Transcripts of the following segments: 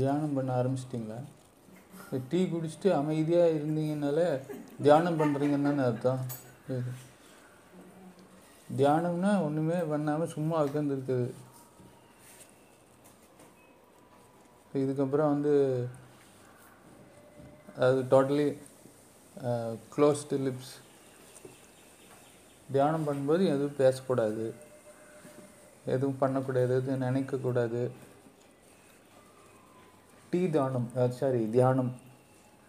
தியானம் பண்ண ஆரம்பிச்சிட்டிங்களா? டீ குடிச்சிட்டு அமைதியாக இருந்தீங்கனாலே தியானம் பண்ணுறீங்கன்னு அர்த்தம். தியானம்னா ஒன்றுமே பண்ணாமல் சும்மா உட்காந்துருக்குது இதுக்கப்புறம் வந்து அது டோட்டலி க்ளோஸ்டு லிப்ஸ் தியானம் பண்ணும்போது எதுவும் பேசக்கூடாது. எதுவும் பண்ணக்கூடாது எதுவும் நினைக்கக்கூடாது. டீ தானம் சாரி தியானம்.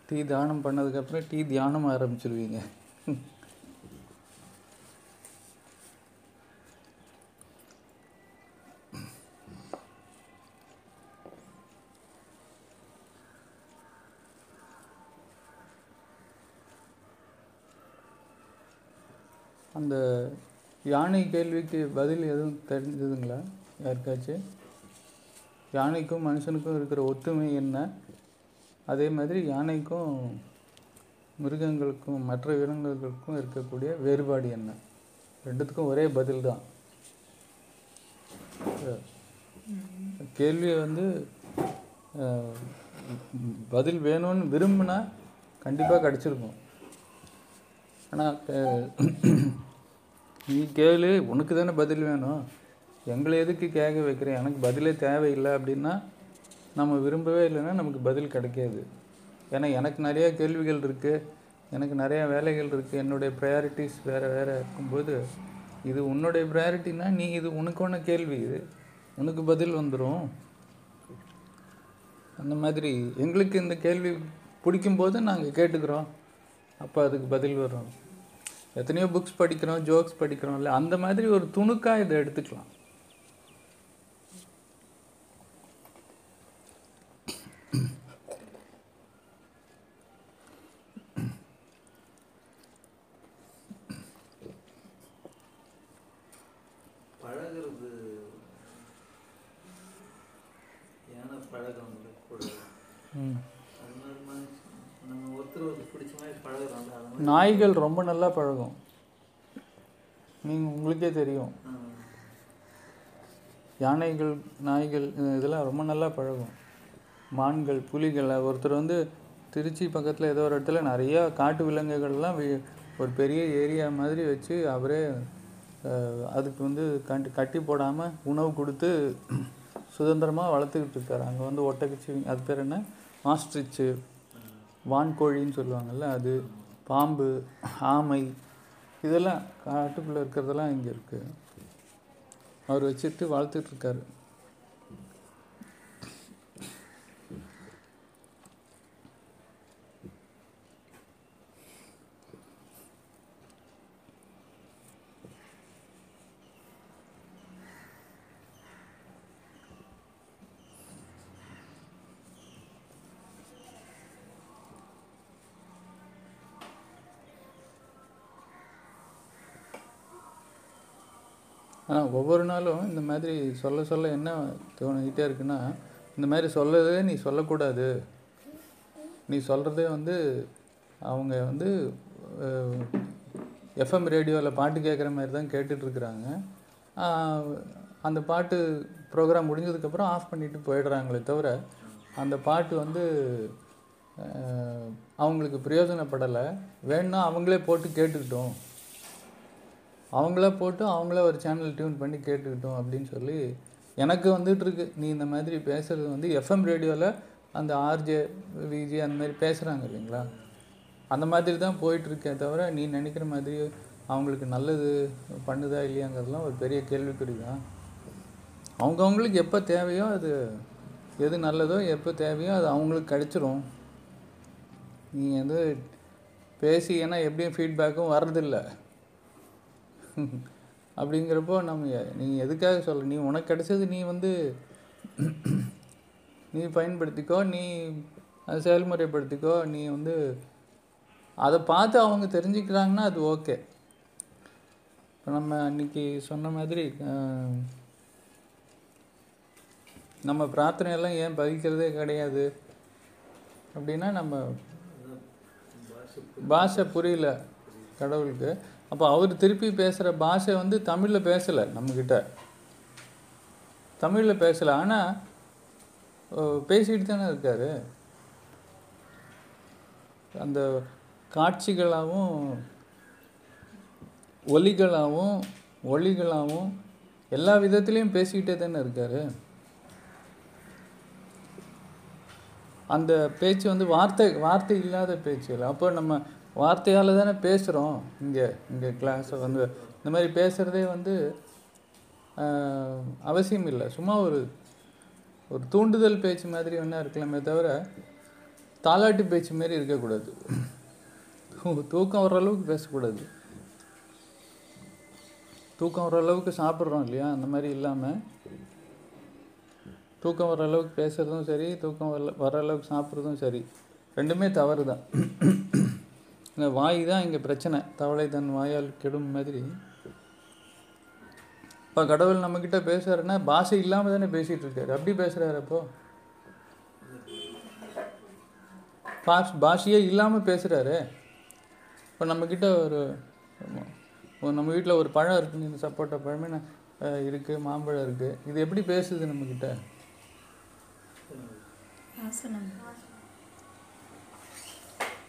டீ தானம் பண்ணதுக்கப்புறம் டீ தியானம் ஆரம்பிச்சிருவீங்க. அந்த யானை கேள்விக்கு பதில் எதுவும் தெரிஞ்சதுங்களா? யாருக்காச்சும்? யானைக்கும் மனுஷனுக்கும் இருக்கிற ஒத்துமை என்ன? அதே மாதிரி யானைக்கும் மிருகங்களுக்கும் மற்ற விலங்குகளுக்கும் இருக்கக்கூடிய வேறுபாடு என்ன? ரெண்டுத்துக்கும் ஒரே பதில் தான். கேள்வியை வந்து பதில் வேணும்னு விரும்பினா கண்டிப்பாக கிடச்சிருக்கும். ஆனால் நீ கேளு உனக்கு தானே பதில் வேணும். எங்களை எதுக்கு கேட்க வைக்கிறேன் எனக்கு பதிலே தேவையில்லை அப்படின்னா நம்ம விரும்பவே இல்லைன்னா நமக்கு பதில் கிடைக்காது. ஏன்னா எனக்கு நிறையா கேள்விகள் இருக்குது எனக்கு நிறையா வேலைகள் இருக்குது என்னுடைய ப்ரையாரிட்டிஸ் வேறு வேறு இருக்கும்போது இது உன்னுடைய ப்ரையாரிட்டினா நீ இது உனக்கான கேள்வி. இது உனக்கு பதில் வந்துடும் அந்த மாதிரி எங்களுக்கு இந்த கேள்வி பிடிக்கும்போது நாங்கள் கேட்டுக்கிறோம். அப்போ அதுக்கு பதில் வரும். எத்தனையோ புக்ஸ் படிக்கிறோம் ஜோக்ஸ் படிக்கிறோம். இல்லை அந்த மாதிரி ஒரு துணுக்காக இதை எடுத்துக்கலாம் பழகுறது யானை பழகிறவங்கள கூட ம். அது மாதிரி மனுஷன் நம்ம ஒருத்தர் ஒருத்தர் பிடிச்ச மாதிரி பழகுறோம்ல அது மாதிரி நாய்கள் ரொம்ப நல்லா பழகும். நீங்கள் உங்களுக்கே தெரியும். யானைகள் நாய்கள் இதெல்லாம் ரொம்ப நல்லா பழகும். மான்கள் புலிகள் ஒருத்தர் வந்து திருச்சி பக்கத்தில் ஏதோ ஒரு இடத்துல நிறையா காட்டு விலங்குகள்லாம் ஒரு பெரிய ஏரியா மாதிரி வச்சு அவரே அதுக்கு வந்து கண்டு கட்டி போடாமல் உணவு கொடுத்து சுதந்திரமாக வளர்த்துக்கிட்டு இருக்காரு. அங்கே வந்து ஒட்டகச்சி அது பேர் என்ன? மாஸ்ட்ரிச்சு வான்கோழின்னு சொல்லுவாங்கல்ல அது. பாம்பு ஆமை இதெல்லாம் காட்டுக்குள்ளே இருக்கிறதெல்லாம் இங்கே இருக்குது அவர் வச்சுட்டு வாழ்த்துட்ருக்காரு ஆனால் ஒவ்வொரு நாளும் இந்த மாதிரி சொல்ல சொல்ல என்ன தோணிக்கிட்டே இருக்குன்னா இந்த மாதிரி சொல்லவே நீ சொல்லக்கூடாது. நீ சொல்கிறதே வந்து அவங்க வந்து எஃப்எம் ரேடியோவில் பாட்டு கேட்குற மாதிரி தான் கேட்டுட்ருக்குறாங்க. அந்த பாட்டு ப்ரோக்ராம் முடிஞ்சதுக்கப்புறம் ஆஃப் பண்ணிட்டு போயிடுறாங்களே தவிர அந்த பாட்டு வந்து அவங்களுக்கு பிரயோஜனப்படலை. வேணும்னா அவங்களே போட்டு கேட்டுக்கிட்டோம் அவங்களே போட்டு அவங்களே ஒரு சேனல் டியூன் பண்ணி கேட்டுக்கிட்டோம் அப்படின்னு சொல்லி எனக்கு வந்துட்டுருக்கு நீ இந்த மாதிரி பேசுகிறது வந்து எஃப்எம் ரேடியோவில் அந்த ஆர்ஜே விஜி அந்த மாதிரி பேசுகிறாங்க இல்லைங்களா? அந்த மாதிரி தான் போயிட்டுருக்கே தவிர நீ நினைக்கிற மாதிரி அவங்களுக்கு நல்லது பண்ணுதா இல்லையாங்கிறதுலாம் ஒரு பெரிய கேள்விக்குறி தான். அவங்கவுங்களுக்கு எப்போ தேவையோ அது எது நல்லதோ எப்போ தேவையோ அது அவங்களுக்கு கிடச்சிரும். நீ வந்து பேசி ஏன்னா எப்படியும் ஃபீட்பேக்கும் வர்றதில்லை. அப்படிங்கிறப்போ நம்ம நீ எதுக்காக சொல்ல நீ உனக்கு கிடைச்சது நீ வந்து நீ பயன்படுத்திக்கோ நீ அதை செயல்முறைப்படுத்திக்கோ நீ வந்து அதை பார்த்து அவங்க தெரிஞ்சுக்கிறாங்கன்னா அது ஓகே. இப்போ நம்ம அன்னைக்கு சொன்ன மாதிரி நம்ம பிரார்த்தனையெல்லாம் ஏன் பகிக்கிறதே கிடையாது? அப்படின்னா நம்ம பாஷை புரியல கடவுளுக்கு. அப்போ அவர் திருப்பி பேசுகிற பாஷை வந்து தமிழில் பேசலை நம்மக்கிட்ட தமிழில் பேசலை. ஆனால் பேசிக்கிட்டு பேசிட்டு தானே இருக்காரு. அந்த காட்சிகளாகவும் ஒலிகளாகவும் ஒளிகளாகவும் எல்லா விதத்துலேயும் பேசிக்கிட்டே தானே இருக்கார். அந்த பேச்சு வந்து வார்த்தை வார்த்தை இல்லாத பேச்சு இல்லை அப்போ நம்ம வார்த்தையால் தானே பேசுகிறோம் இங்கே இங்கே கிளாஸை வந்து இந்த மாதிரி பேசுகிறதே வந்து அவசியம் இல்லை. சும்மா ஒரு ஒரு தூண்டுதல் பேச்சு மாதிரி வேணா இருக்கலாமே தவிர தாலாட்டு பேச்சு மாதிரி இருக்கக்கூடாது. தூக்கம் வர அளவுக்கு பேசக்கூடாது. தூக்கம் வர அளவுக்கு சாப்பிட்றோம் இல்லையா? அந்த மாதிரி இல்லாமல் தூக்கம் வர அளவுக்கு பேசுகிறதும் சரி தூக்கம் வர வர அளவுக்கு சாப்பிட்றதும் சரி. ரெண்டுமே தவறு தான் இந்த வாய் தான் இங்கே பிரச்சனை. தவளை தன் வாயால் கெடும் மாதிரி. இப்போ கடவுள் நம்மக்கிட்ட பேசுகிறாருன்னா பாஷை இல்லாமல் தானே பேசிகிட்டு இருக்காரு அப்படி பேசுகிறாரு அப்போ. பாஷ் பாஷையே இல்லாமல் பேசுகிறாரு இப்போ நம்மக்கிட்ட ஒரு ஒரு நம்ம வீட்டில் ஒரு பழம் இருக்குது இந்த சப்போட்டா பழமே இருக்குது மாம்பழம் இருக்குது இது எப்படி பேசுது நம்மக்கிட்ட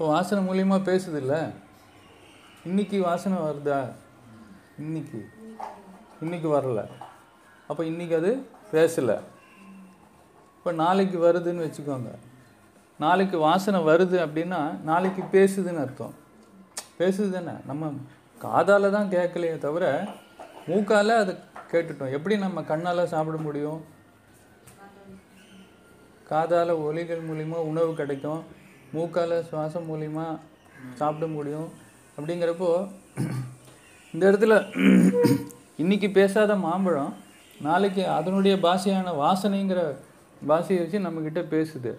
இப்போ வாசனை மூலியமாக பேசுது இன்றைக்கி வாசனை வருதா? இன்னைக்கு. இன்றைக்கி வரல. அப்போ இன்றைக்கி அது பேசலை. இப்போ நாளைக்கு வருதுன்னு வச்சுக்கோங்க. நாளைக்கு வாசனை வருது அப்படின்னா நாளைக்கு பேசுதுன்னு அர்த்தம். பேசுது தானே. நம்ம காதால் தான் கேட்கலையே தவிர மூக்கால அதை கேட்டுட்டோம். எப்படி நம்ம கண்ணால் சாப்பிட முடியும்? காதால் ஒலிகள் மூலிமா உணவு கிடைக்கும். மூக்கால் சுவாசம் மூலிமா சாப்பிட முடியும். அப்படிங்கிறப்போ இந்த இடத்துல இன்னைக்கு பேசாத மாம்பழம் நாளைக்கு அதனுடைய பாஷையான வாசனைங்கிற பாஷையை வச்சு நம்மக்கிட்ட பேசுது.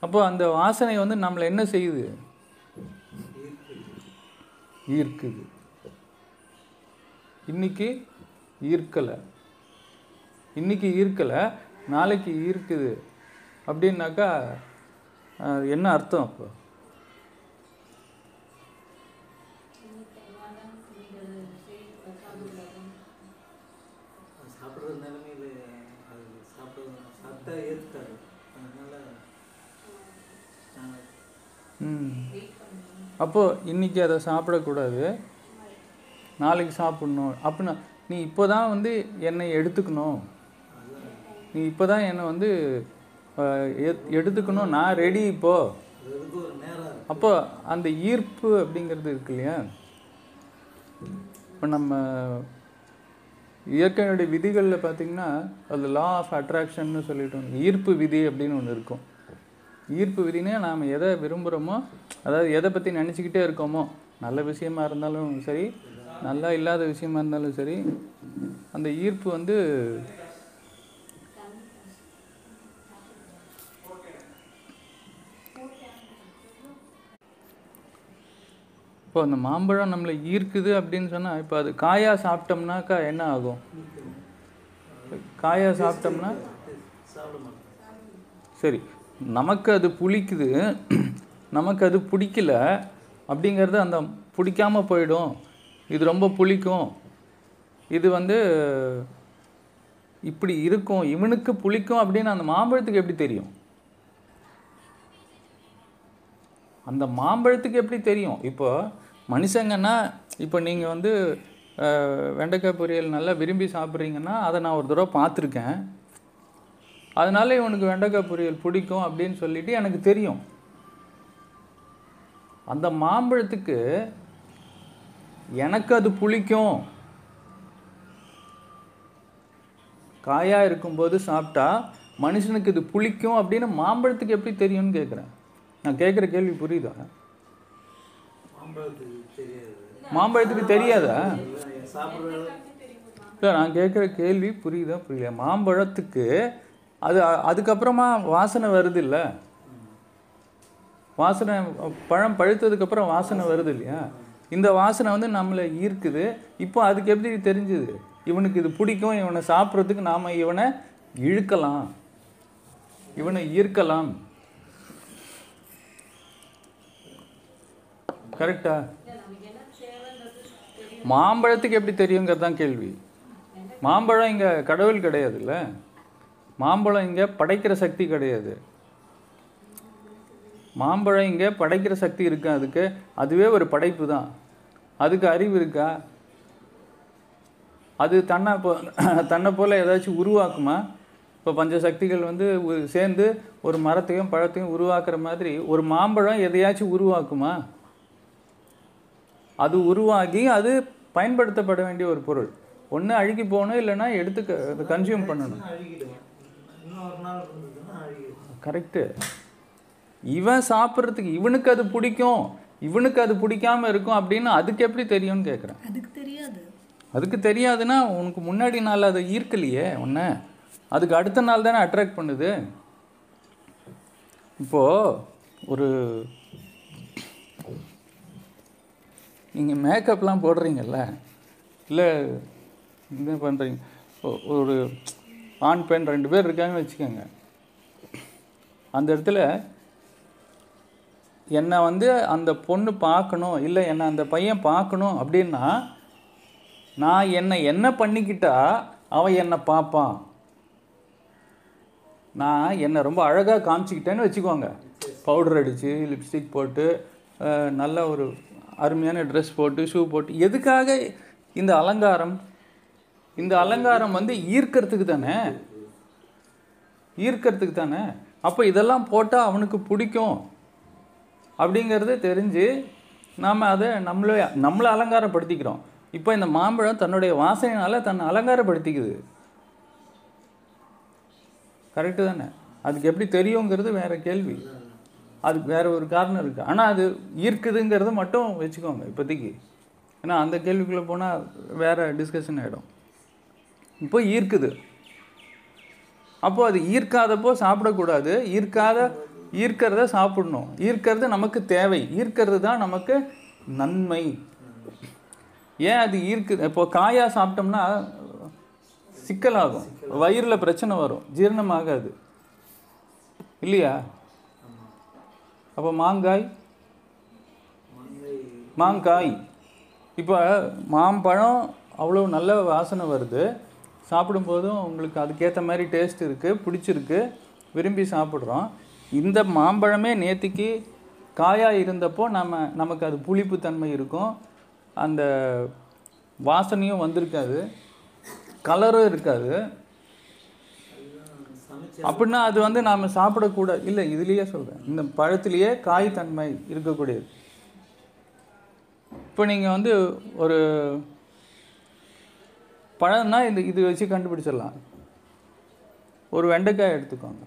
அப்போ அந்த வாசனை வந்து நம்மளை என்ன செய்யுது? ஈர்க்குது. இன்னைக்கு ஈர்க்கலை. இன்னைக்கு ஈர்க்கலை நாளைக்கு ஈர்க்குது. அப்படின்னாக்கா என்ன அர்த்தம் அப்போ? அது சாப்பிட்ற நிலைமையில அது சாப்பிட்றது சாப்பிட்டா ஏற்றுக்காது அதனால நான் ம். அப்போ இன்னைக்கு அதை சாப்பிடக்கூடாது. நாளைக்கு சாப்பிடணும். அப்படின்னா நீ இப்போ தான் வந்து என்னை எடுத்துக்கணும். நீ இப்போ தான் என்னை வந்து எடுத்துக்கணும் நான் ரெடி இப்போ. அப்போ அந்த ஈர்ப்பு அப்படிங்கிறது இருக்கு இல்லையா? இப்போ நம்ம இயற்கையினுடைய விதிகளில் பார்த்தீங்கன்னா அது லா ஆஃப் அட்ராக்ஷன்னு சொல்லிட்டு ஈர்ப்பு விதி அப்படின்னு ஒன்று இருக்கும். ஈர்ப்பு விதினே நாம் எதை விரும்புகிறோமோ அதாவது எதை பற்றி நினச்சிக்கிட்டே இருக்கோமோ நல்ல விஷயமா இருந்தாலும் சரி நல்லா இல்லாத விஷயமா இருந்தாலும் சரி அந்த ஈர்ப்பு வந்து இப்போ அந்த மாம்பழம் நம்மளை ஈர்க்குது அப்படின்னு சொன்னால் இப்போ அது காயா சாப்பிட்டோம்னாக்கா என்ன ஆகும்? காயா சாப்பிட்டோம்னா? சரி நமக்கு அது புளிக்குது நமக்கு அது பிடிக்கல அப்படிங்கிறது அந்த பிடிக்காமல் போயிடும். இது ரொம்ப புளிக்கும். இது வந்து இப்படி இருக்கும் இவனுக்கு புளிக்கும் அப்படின்னு அந்த மாம்பழத்துக்கு எப்படி தெரியும்? அந்த மாம்பழத்துக்கு எப்படி தெரியும்? இப்போ மனுஷங்கன்னா இப்போ நீங்கள் வந்து வெண்டைக்காய் பொரியல் நல்லா விரும்பி சாப்பிட்றீங்கன்னா அதை நான் ஒரு தடவை பார்த்துருக்கேன். அதனால இவனுக்கு வெண்டைக்காய் பொரியல் பிடிக்கும் அப்படின்னு சொல்லிட்டு எனக்கு தெரியும். அந்த மாம்பழத்துக்கு எனக்கு அது புளிக்கும். காயாக இருக்கும்போது சாப்பிட்டா மனுஷனுக்கு இது புளிக்கும் அப்படின்னு மாம்பழத்துக்கு எப்படி தெரியும்னு கேட்குறேன் நான் கேட்குற கேள்வி புரியுதா? மாம்பழத்துக்கு மாம்பழத்துக்கு தெரியாதா? இல்லை, நான் கேட்குற கேள்வி புரியுதா புரியல மாம்பழத்துக்கு அது அதுக்கப்புறமா வாசனை வருது இல்லை வாசனை பழம் பழுத்ததுக்கப்புறம் வாசனை வருது இல்லையா இந்த வாசனை வந்து நம்மளை ஈர்க்குது. இப்போ அதுக்கு எப்படி தெரிஞ்சுது? இவனுக்கு இது பிடிக்கும் இவனை சாப்பிட்றதுக்கு நாம் இவனை இழுக்கலாம். இவனை ஈர்க்கலாம். கரெக்டா? மாம்பழத்துக்கு எப்படி தெரியுங்கிறது தான் கேள்வி. மாம்பழம் இங்கே கடவுள் கிடையாதுல்ல. மாம்பழம் இங்கே படைக்கிற சக்தி கிடையாது. மாம்பழம் இங்கே படைக்கிற சக்தி இருக்கா அதுக்கு. அதுவே ஒரு படைப்பு தான். அதுக்கு அறிவு இருக்கா? அது தன்னை போ தன்னை போல் ஏதாச்சும் உருவாக்குமா? இப்போ பஞ்ச சக்திகள் வந்து சேர்ந்து ஒரு மரத்தையும் பழத்தையும் உருவாக்குற மாதிரி ஒரு மாம்பழம் எதையாச்சும் உருவாக்குமா? அது உருவாகி அது பயன்படுத்தப்பட வேண்டிய ஒரு பொருள். ஒன்று அழுகி போகணும் இல்லைன்னா எடுத்து கன்சியூம் பண்ணணும். கரெக்டு இவன் சாப்பிட்றதுக்கு இவனுக்கு அது பிடிக்கும் இவனுக்கு அது பிடிக்காம இருக்கும் அப்படின்னு அதுக்கு எப்படி தெரியும்னு கேட்குறேன் அதுக்கு தெரியாது. அதுக்கு தெரியாதுன்னா உனக்கு முன்னாடி நாள் அதை ஈர்க்கலையே உன்னை. அதுக்கு அடுத்த நாள் தானே அட்ராக்ட் பண்ணுது. இப்போது ஒரு நீங்கள் மேக்கப்லாம் போடுறீங்கல்ல? இல்லை என்ன பண்ணுறீங்க ஒரு ஆண் பெண் ரெண்டு பேர் இருக்காங்கன்னு வச்சுக்கோங்க. அந்த இடத்துல என்னை வந்து அந்த பொண்ணு பார்க்கணும் இல்லை என்னை அந்த பையன் பார்க்கணும் அப்படின்னா நான் என்னை என்ன பண்ணிக்கிட்டா அவன் என்னை பார்ப்பான்? நான் என்னை ரொம்ப அழகாக காமிச்சிக்கிட்டேன்னு வச்சுக்கோங்க. பவுடர் அடித்து லிப்ஸ்டிக் போட்டு நல்ல ஒரு அருமையான ட்ரெஸ் போட்டு ஷூ போட்டு எதுக்காக இந்த அலங்காரம்? இந்த அலங்காரம் வந்து ஈர்க்கிறதுக்கு தானே? ஈர்க்கிறதுக்கு தானே? அப்போ இதெல்லாம் போட்டால் அவனுக்கு பிடிக்கும். அப்படிங்கிறது தெரிஞ்சு நாம் அதை நம்மளே நம்மளை அலங்காரப்படுத்திக்கிறோம். இப்போ இந்த மாம்பழம் தன்னுடைய வாசனையினால் தன்னை அலங்காரப்படுத்திக்குது. கரெக்டு தானே? அதுக்கு எப்படி தெரியுங்கிறது வேறு கேள்வி. அதுக்கு வேற ஒரு காரணம் இருக்குது ஆனால் அது ஈர்க்குதுங்கிறத மட்டும் வச்சுக்கோங்க இப்போதைக்கு. ஏன்னா அந்த கேள்விக்குள்ளே போனால் வேற டிஸ்கஷன் ஆகிடும் இப்போ ஈர்க்குது. அப்போ அது ஈர்க்காதப்போ சாப்பிடக்கூடாது. ஈர்க்காத ஈர்க்கிறத சாப்பிடணும். ஈர்க்கிறது நமக்கு தேவை. ஈர்க்கிறது தான் நமக்கு நன்மை. ஏன் அது ஈர்க்குது? இப்போ காயா சாப்பிட்டோம்னா சிக்கலாகும். வயிறில் பிரச்சனை வரும். ஜீரணமாகாது. இல்லையா? அப்போ மாங்காய்? மாங்காய். இப்போ மாம்பழம் அவ்வளோ நல்ல வாசனை வருது. சாப்பிடும்போதும் உங்களுக்கு அதுக்கேற்ற மாதிரி டேஸ்ட் இருக்குது பிடிச்சிருக்கு. விரும்பி சாப்பிட்றோம். இந்த மாம்பழமே நேற்றுக்கு காயாக இருந்தப்போ நம்ம நமக்கு அது புளிப்பு தன்மை இருக்கும். அந்த வாசனையும் வந்திருக்காது. கலரும் இருக்காது. அப்படின்னா அது வந்து நாம் சாப்பிடக்கூடாது இல்லை இதுலேயே சொல்கிறேன் இந்த பழத்திலேயே காய் தன்மை இருக்கக்கூடியது. இப்போ நீங்கள் வந்து ஒரு பழம்னா இந்த இது வச்சு கண்டுபிடிச்சிடலாம். ஒரு வெண்டைக்காய் எடுத்துக்கோங்க.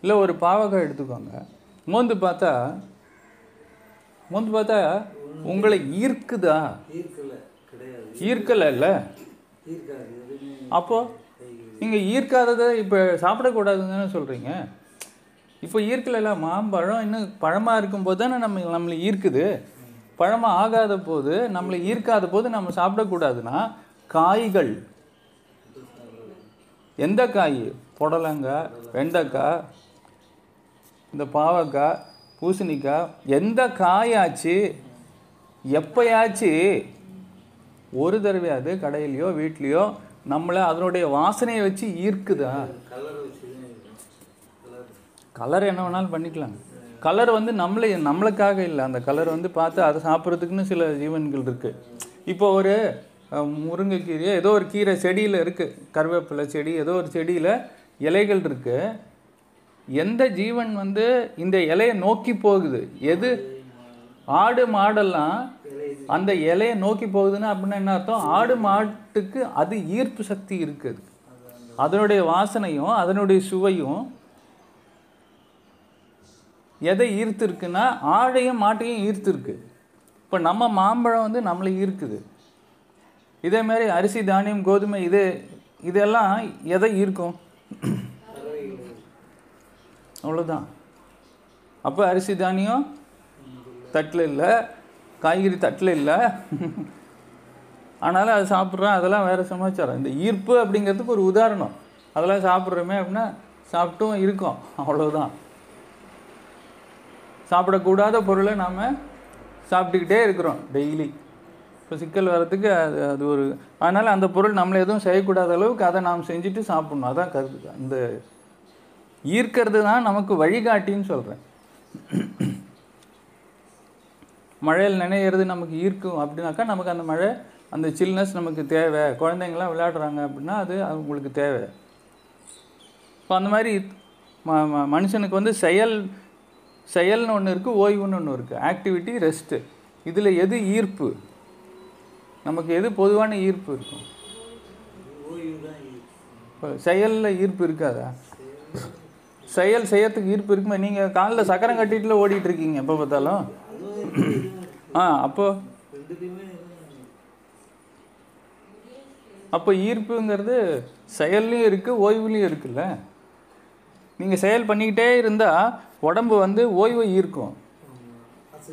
இல்லை ஒரு பாவக்காய் எடுத்துக்கோங்க. மோந்து பார்த்தா மோந்து பார்த்தா உங்களை ஈர்க்குதா? ஈர்க்கல கிடையாது. ஈர்க்கலைல்ல ஈர்க்காது எதுவுமே. அப்போ நீங்கள் ஈர்க்காததை இப்போ சாப்பிடக்கூடாதுன்னு தானே சொல்கிறீங்க இப்போ ஈர்க்கலைல்ல மாம்பழம் இன்னும் பழமாக இருக்கும்போது தானே நம்ம நம்மளை ஈர்க்குது. பழமாக ஆகாத போது நம்மளை ஈர்க்காத போது நம்ம சாப்பிடக்கூடாதுன்னா காய்கள். எந்த காய்? புடலங்காய் வெண்டைக்காய் இந்த பாவக்காய் பூசணிக்காய். எந்த காயாச்சு? எப்பயாச்சு ஒரு தடவையாவது கடையிலையோ வீட்லேயோ நம்மளை அதனுடைய வாசனையை வச்சு ஈர்க்குதா? கலர் என்ன வேணாலும் பண்ணிக்கலாம். கலர் வந்து நம்மளே நம்மளுக்காக இல்லை. அந்த கலர் வந்து பார்த்து அதை சாப்பிட்றதுக்குன்னு சில ஜீவன்கள் இருக்குது இப்போ ஒரு முருங்கைக்கீரையோ ஏதோ ஒரு கீரை செடியில் இருக்குது கருவேப்பிலை செடி ஏதோ ஒரு செடியில் இலைகள் இருக்குது எந்த ஜீவன் வந்து இந்த இலையை நோக்கி போகுது? எது? ஆடு மாடெல்லாம் அந்த இலையை நோக்கி போகுதுன்னா அப்படின்னா என்ன அர்த்தம்? ஆடு மாட்டுக்கு அது ஈர்ப்பு சக்தி இருக்குது. அதனுடைய வாசனையும் அதனுடைய சுவையும் எதை ஈர்த்துருக்குன்னா ஆடையும் மாட்டையும் ஈர்த்துருக்கு. இப்போ நம்ம மாம்பழம் வந்து நம்மளை ஈர்க்குது. இதேமாரி அரிசி தானியம் கோதுமை இது இதெல்லாம் எதை ஈர்க்கும்? அவ்வளோதான் அப்போ அரிசி தானியம் தட்டில் இல்லை. காய்கறி தட்டில் இல்லை. ஆனாலும் அது சாப்பிட்றோம் அதெல்லாம் வேறு சமாச்சாரம். இந்த ஈர்ப்பு அப்படிங்கிறதுக்கு ஒரு உதாரணம். அதெல்லாம் சாப்பிட்றோமே அப்படின்னா சாப்பிட்டும் இருக்கோம் அவ்வளோதான் சாப்பிடக்கூடாத பொருளை நாம் சாப்பிட்டுக்கிட்டே இருக்கிறோம் டெய்லி இப்போ சிக்கல் வர்றதுக்கு அது அது ஒரு அதனால் அந்த பொருள் நம்மளை எதுவும் செய்யக்கூடாத அளவுக்கு அதை நாம் செஞ்சுட்டு சாப்பிட்ணும். அதான் கருத்து. அந்த ஈர்க்கிறது தான் நமக்கு வழிகாட்டின்னு சொல்கிறேன் மழையில் நினைகிறது நமக்கு ஈர்க்கும் அப்படின்னாக்கா நமக்கு அந்த மழை அந்த சில்னஸ் நமக்கு தேவை. குழந்தைங்களாம் விளையாடுறாங்க அப்படின்னா அது அவங்களுக்கு தேவை. இப்போ அந்த மாதிரி ம மனுஷனுக்கு வந்து செயல் செயல்னு ஒன்று இருக்குது ஓய்வுன்னு ஒன்று இருக்குது ஆக்டிவிட்டி ரெஸ்ட்டு இதில் எது ஈர்ப்பு? நமக்கு எது பொதுவான ஈர்ப்பு இருக்கும்? இப்போ செயலில் ஈர்ப்பு இருக்காதா? செயல் செய்யறதுக்கு ஈர்ப்பு இருக்குமே? நீங்கள் காலில் சக்கரம் கட்டிட்டுல ஓடிட்டு இருக்கீங்க எப்போ பார்த்தாலும். ஆ அப்போ? அப்போ ஈர்ப்புங்கிறது செயல்லையும் இருக்குது ஓய்வுலையும் இருக்குல்ல? நீங்கள் செயல் பண்ணிக்கிட்டே இருந்தால் உடம்பு வந்து ஓய்வை ஈர்க்கும்.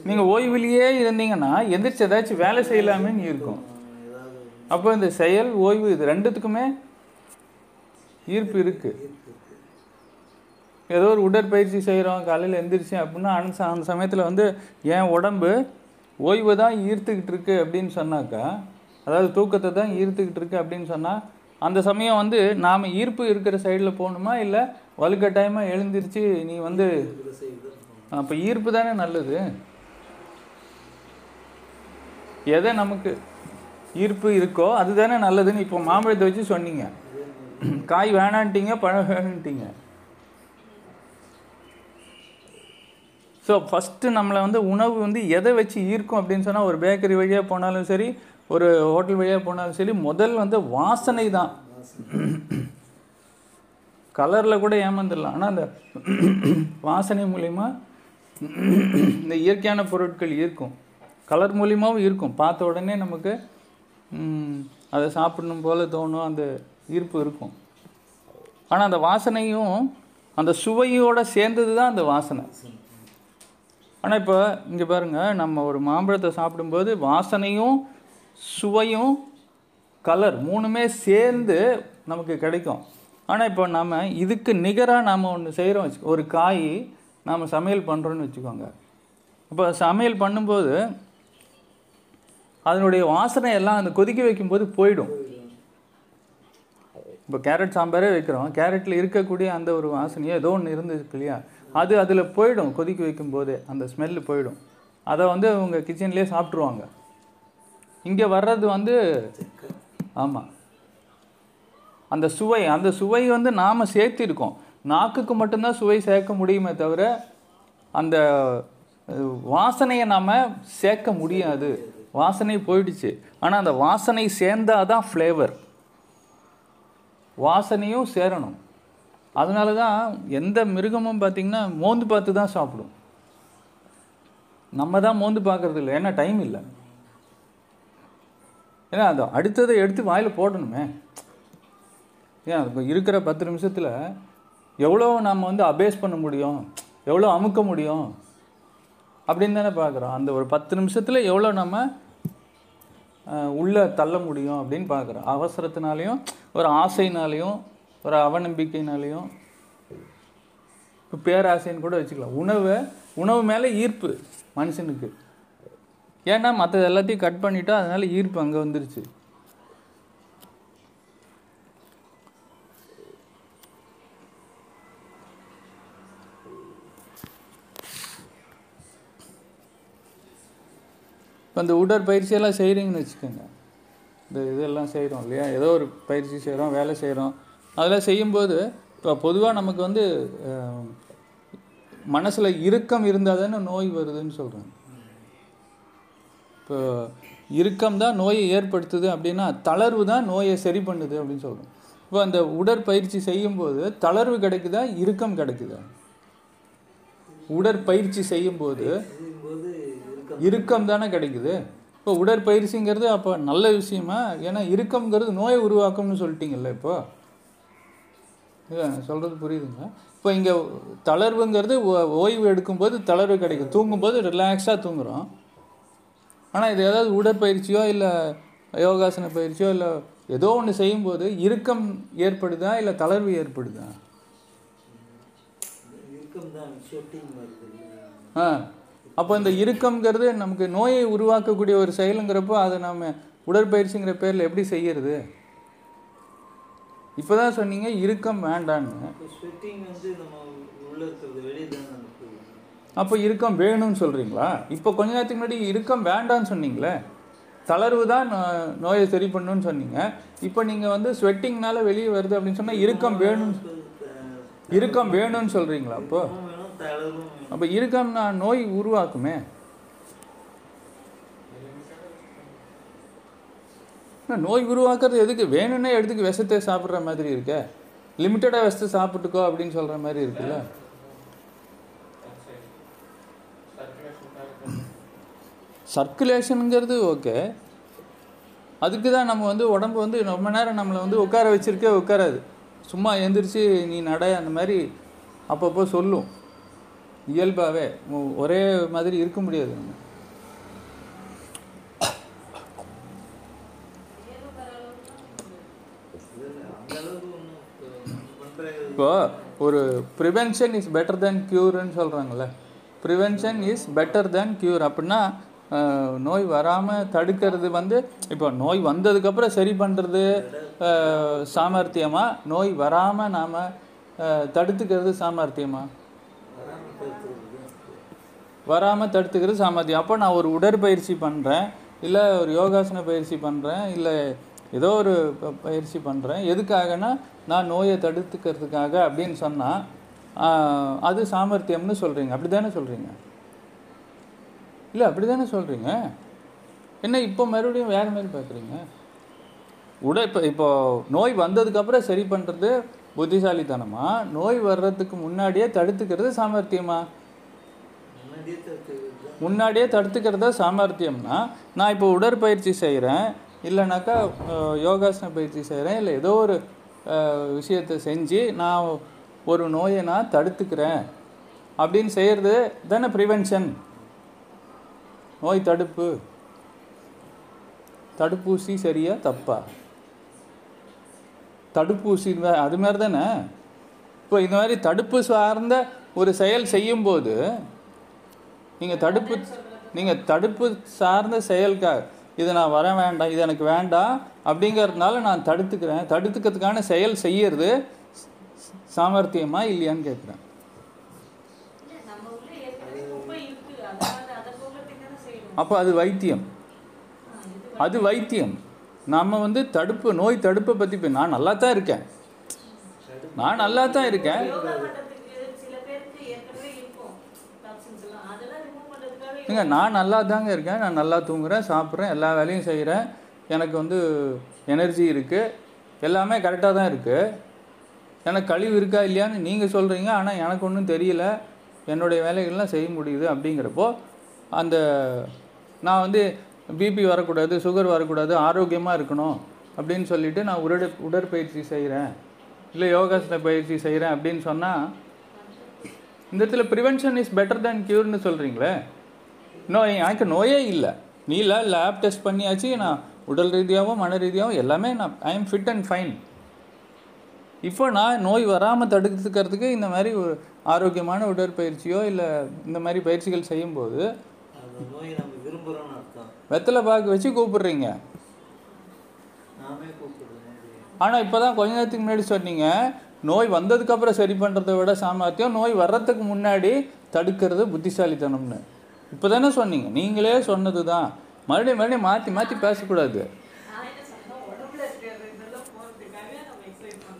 நீங்கள் ஓய்வுலேயே இருந்தீங்கன்னா எந்திரிச்சு ஏதாச்சும் வேலை செய்யலாமேன்னு ஈர்க்கும். அப்போ இந்த செயல் ஓய்வு இது ரெண்டுத்துக்குமே ஈர்ப்பு இருக்குது ஏதோ ஒரு உடற்பயிற்சி செய்கிறோம் காலையில் எந்திரிச்சேன் அப்படின்னா அந்த ச- அந்த சமயத்தில் வந்து என் உடம்பு ஓய்வை தான் ஈர்த்துக்கிட்டு இருக்கு அப்படின்னு சொன்னாக்கா அதாவது தூக்கத்தை தான் ஈர்த்துக்கிட்டு இருக்கு அப்படின்னு சொன்னால் அந்த சமயம் வந்து நாம் ஈர்ப்பு இருக்கிற சைடில் போகணுமா? இல்லை வலுக்கட்டாயமாக எழுந்திரிச்சு நீ வந்து அப்போ ஈர்ப்பு தானே நல்லது. எதை நமக்கு ஈர்ப்பு இருக்கோ அதுதானே நல்லதுன்னு இப்போ மாம்பழத்தை வச்சு சொன்னீங்க. காய் வேணான்ட்டீங்க பழம் வேணுன்ட்டீங்க. ஸோ ஃபஸ்ட்டு நம்மளை வந்து உணவு வந்து எதை வச்சு ஈர்க்கும் அப்படின்னு சொன்னால் ஒரு பேக்கரி வழியாக போனாலும் சரி ஒரு ஹோட்டல் வழியாக போனாலும் சரி முதல் வந்து வாசனை தான். கலரில் கூட ஏமாந்துடலாம். ஆனால் அந்த வாசனை மூலிமா இந்த இயற்கையான பொருட்கள் ஈர்க்கும். கலர் மூலியமாகவும் இருக்கும் பார்த்த உடனே நமக்கு அதை சாப்பிடணும் போல் தோணும் அந்த ஈர்ப்பு இருக்கும். ஆனால் அந்த வாசனையும் அந்த சுவையோடு சேர்ந்தது தான் அந்த வாசனை. ஆனால் இப்போ இங்கே பாருங்க நம்ம ஒரு மாம்பழத்தை சாப்பிடும்போது வாசனையும் சுவையும் கலர் மூணுமே சேர்ந்து நமக்கு கிடைக்கும். ஆனால் இப்போ நம்ம இதுக்கு நிகராக நாம் ஒன்று செய்கிறோம் வச்சு ஒரு காய் நாம் சமையல் பண்ணுறோன்னு வச்சுக்கோங்க. இப்போ சமையல் பண்ணும்போது அதனுடைய வாசனை எல்லாம் அந்த கொதிக்க வைக்கும்போது போயிடும். இப்போ கேரட் சாம்பாரே வைக்கிறோம் கேரட்டில் இருக்கக்கூடிய அந்த ஒரு வாசனையோ ஏதோ ஒன்று இருந்துச்சு இல்லையா? அது அதில் போயிடும் கொதிக்க வைக்கும்போதே அந்த ஸ்மெல்லு போயிடும். அதை வந்து அவங்க கிச்சன்லேயே சாப்பிட்ருவாங்க இங்கே வர்றது வந்து ஆமாம் அந்த சுவை அந்த சுவை வந்து நாம் சேர்த்திருக்கோம். நாக்குக்கு மட்டும்தான் சுவை சேர்க்க முடியுமே தவிர அந்த வாசனையை நாம் சேர்க்க முடியாது. வாசனை போயிடுச்சு. ஆனால் அந்த வாசனை சேர்ந்தாதான் ஃப்ளேவர் வாசனையும் சேரணும். அதனால தான் எந்த மிருகமும் பார்த்திங்கன்னா மோந்து பார்த்து தான் சாப்பிடும். நம்ம தான் மோந்து பார்க்குறது இல்லை. ஏன்னா டைம் இல்லை. ஏன்னா அது அடுத்ததை எடுத்து வாயில் போடணுமே. ஏன்? இப்போ இருக்கிற பத்து நிமிஷத்தில் எவ்வளோ நம்ம வந்து அபேஸ் பண்ண முடியும்? எவ்வளோ அமுக்க முடியும்? அப்படின்னு தானே பார்க்குறோம். அந்த ஒரு பத்து நிமிஷத்தில் எவ்வளோ நம்ம உள்ளே தள்ள முடியும் அப்படின்னு பார்க்குறோம். அவசரத்தினாலையும் ஒரு ஆசைனாலையும் ஒரு அவநம்பிக்கைனாலையும் இப்போ பேராசைன்னு கூட வச்சுக்கலாம். உணவை உணவு மேலே ஈர்ப்பு மனுஷனுக்கு. ஏன்னா மற்றது எல்லாத்தையும் கட் பண்ணிட்டோம் அதனால ஈர்ப்பு அங்கே வந்துருச்சு. இப்போ இந்த உடற்பயிற்சியெல்லாம் செய்கிறீங்கன்னு வச்சுக்கோங்க. இந்த இதெல்லாம் செய்கிறோம் இல்லையா? ஏதோ ஒரு பயிற்சி செய்கிறோம் வேலை செய்கிறோம் அதெல்லாம் செய்யும்போது இப்போ பொதுவாக நமக்கு வந்து மனசில் இறுக்கம் இருந்தால் தானே நோய் வருதுன்னு சொல்கிறேன் இப்போ இறுக்கம் தான் நோயை ஏற்படுத்துது அப்படின்னா தளர்வு தான் நோயை சரி பண்ணுது அப்படின்னு சொல்கிறோம். இப்போ அந்த உடற்பயிற்சி செய்யும்போது தளர்வு கிடைக்குதா இறுக்கம் கிடைக்குதா? உடற்பயிற்சி செய்யும்போது இறுக்கம் தானே கிடைக்குது. இப்போ உடற்பயிற்சிங்கிறது அப்போ நல்ல விஷயமா? ஏன்னா இறுக்கம்ங்கிறது நோயை உருவாக்கும்னு சொல்லிட்டீங்கல்ல இப்போ? இல்லை சொல்கிறது புரியுதுங்களா இப்போ இங்கே தளர்வுங்கிறது ஓய்வு எடுக்கும்போது தளர்வு கிடைக்கும். தூங்கும்போது ரிலாக்ஸாக தூங்குறோம். ஆனால் இது ஏதாவது உடற்பயிற்சியோ இல்லை யோகாசன பயிற்சியோ இல்லை ஏதோ ஒன்று செய்யும்போது இறுக்கம் ஏற்படுதா இல்லை தளர்வு ஏற்படுதா? ஆ. அப்போ இந்த இறுக்கம்ங்கிறது நமக்கு நோயை உருவாக்கக்கூடிய ஒரு செயலுங்கிறப்போ அதை நம்ம உடற்பயிற்சிங்கிற பேரில் எப்படி செய்யறது இப்போதான் சொன்னீங்க இறுக்கம் வேண்டான்னு இப்போ ஸ்வெட்டிங் வந்து நம்ம உள்ள இருக்கிறது வெளியே தான் அனுப்புது அப்போ இறுக்கம் வேணும்னு சொல்கிறீங்களா இப்போ கொஞ்ச நேரத்துக்கு முன்னாடி இறுக்கம் வேண்டான்னு சொன்னீங்களே. தளர்வு தான் நோ- நோயை சரி பண்ணணும்னு சொன்னீங்க. இப்போ நீங்கள் வந்து ஸ்வெட்டிங்னால வெளியே வருது அப்படின்னு சொன்னால் இறுக்கம் வேணும். இறுக்கம் வேணும்னு சொல்கிறீங்களா அப்போ? அப்போ இறுக்கம்னா நோய் உருவாக்குமே. நோய் உருவாக்குறது எதுக்கு? வேணும்னே எடுத்துக்கு விஷத்தை சாப்பிட்ற மாதிரி இருக்க. லிமிட்டடாக விஷத்தை சாப்பிட்டுக்கோ அப்படின்னு சொல்கிற மாதிரி இருக்குல்ல. சர்க்குலேஷனுங்கிறது ஓகே அதுக்கு தான் நம்ம வந்து உடம்பு வந்து ரொம்ப நேரம் நம்மளை வந்து உட்கார வச்சுருக்கே உட்காராது. சும்மா எந்திரிச்சு நீ நட அந்த மாதிரி அப்பப்போ சொல்லும். இயல்பாகவே ஒரே மாதிரி இருக்க முடியாது நம்ம இதில் அந்த அளவுக்கு ஒன்றும் பண்ணுறது இப்போ ஒரு ப்ரிவென்ஷன் இஸ் பெட்டர் தேன் க்யூர்னு சொல்கிறாங்கல்ல prevention is better than cure அப்படின்னா நோய் வராமல் தடுக்கிறது வந்து இப்போ நோய் வந்ததுக்கப்புறம் சரி பண்ணுறது சாமர்த்தியமாக நோய் வராமல் நாம் தடுத்துக்கிறது சாமர்த்தியமாக வராமல் தடுத்துக்கிறது சாமர்த்தியம். அப்போ நான் ஒரு உடற்பயிற்சி பண்ணுறேன் இல்லை ஒரு யோகாசன பயிற்சி பண்ணுறேன் இல்லை ஏதோ ஒரு ப- பயிற்சி பண்ணுறேன் எதுக்காகனா நான் நோயை தடுத்துக்கிறதுக்காக அப்படின்னு சொன்னால் அது சாமர்த்தியம்னு சொல்கிறீங்க அப்படி தானே சொல்கிறீங்க இல்லை அப்படி தானே சொல்கிறீங்க என்ன இப்போ மறுபடியும் வேறு மாதிரி பார்க்குறீங்க உட இப்போ இப்போ நோய் வந்ததுக்கப்புறம் சரி பண்ணுறது புத்திசாலித்தனமா? நோய் வர்றதுக்கு முன்னாடியே தடுத்துக்கிறது சாமர்த்தியமா? முன்னாடியே தடுத்துக்கிறது. முன்னாடியே தடுத்துக்கிறதா சாமர்த்தியம்னா நான் இப்போ உடற்பயிற்சி செய்கிறேன் இல்லைனாக்கா யோகாசன பயிற்சி செய்கிறேன் இல்லை ஏதோ ஒரு விஷயத்தை செஞ்சு நான் ஒரு நோயை நான் தடுத்துக்கிறேன். அப்படின்னு செய்கிறது தானே ப்ரிவென்ஷன் நோய் தடுப்பு. தடுப்பூசி சரியா தப்பா? தடுப்பூசி அது மாதிரி தானே? இப்போ இந்த மாதிரி தடுப்பு சார்ந்த ஒரு செயல் செய்யும்போது நீங்கள் தடுப்பு நீங்கள் தடுப்பு சார்ந்த செயல்காக இது நான் வர வேண்டாம் இது எனக்கு வேண்டாம் அப்படிங்கிறதுனால நான் தடுத்துக்கிறேன். தடுத்துக்கிறதுக்கான செயல் செய்யறது சாமர்த்தியமா இல்லையான்னு கேட்குறேன் அப்போ அது வைத்தியம். அது வைத்தியம். நம்ம வந்து தடுப்பு நோய் தடுப்பை பற்றி இப்போ நான் நல்லா தான் இருக்கேன். நான் நல்லா தான் இருக்கேன் யோகா பண்றதுக்கு சில பேருக்கு ஏற்கனவே இருக்கும் டாக்ஸின்ஸ் எல்லாம் அதெல்லாம் ரிமூவ் பண்றதுக்காக ஏங்க நான் நல்லா தாங்க இருக்கேன். நான் நல்லா தூங்குறேன் சாப்பிட்றேன் எல்லா வேலையும் செய்கிறேன் எனக்கு வந்து எனர்ஜி இருக்குது எல்லாமே கரெக்டாக தான் இருக்குது எனக்கு கழிவு இருக்கா இல்லையான்னு நீங்கள் சொல்கிறீங்க ஆனால் எனக்கு ஒன்றும் தெரியல. என்னுடைய வேலைகள்லாம் செய்ய முடியுது அப்படிங்கிறப்போ அந்த நான் வந்து பிபி வரக்கூடாது சுகர் வரக்கூடாது ஆரோக்கியமாக இருக்கணும் அப்படின்னு சொல்லிவிட்டு நான் உடற் உடற்பயிற்சி செய்கிறேன் இல்லை யோகாசன பயிற்சி செய்கிறேன் அப்படின்னு சொன்னால் இந்த இடத்துல ப்ரிவென்ஷன் இஸ் பெட்டர் தேன் க்யூர்னு சொல்கிறீங்களே நோய் எனக்கு நோயே இல்லை. நீ இல்லை லேப் டெஸ்ட் பண்ணியாச்சு நான் உடல் ரீதியாகவும் மன ரீதியாகவும் எல்லாமே நான் I am fit and fine இப்போ நான் நோய் வராமல் தடுக்கிறதுக்கு இந்த மாதிரி ஒரு ஆரோக்கியமான உடற்பயிற்சியோ இல்லை இந்த மாதிரி பயிற்சிகள் செய்யும்போது வெத்தலை பாக்கு வச்சு கூப்பிடுறீங்க. ஆனால் இப்போ தான் கொஞ்ச நேரத்துக்கு முன்னாடி சொன்னீங்க நோய் வந்ததுக்கப்புறம் சரி பண்ணுறதை விட சாமர்த்தியம் நோய் வர்றதுக்கு முன்னாடி தடுக்கிறது புத்திசாலித்தனம்னு. இப்போ தானே சொன்னீங்க. நீங்களே சொன்னது தான் மறுபடியும் மறுபடியும் மாற்றி மாற்றி பேசக்கூடாது.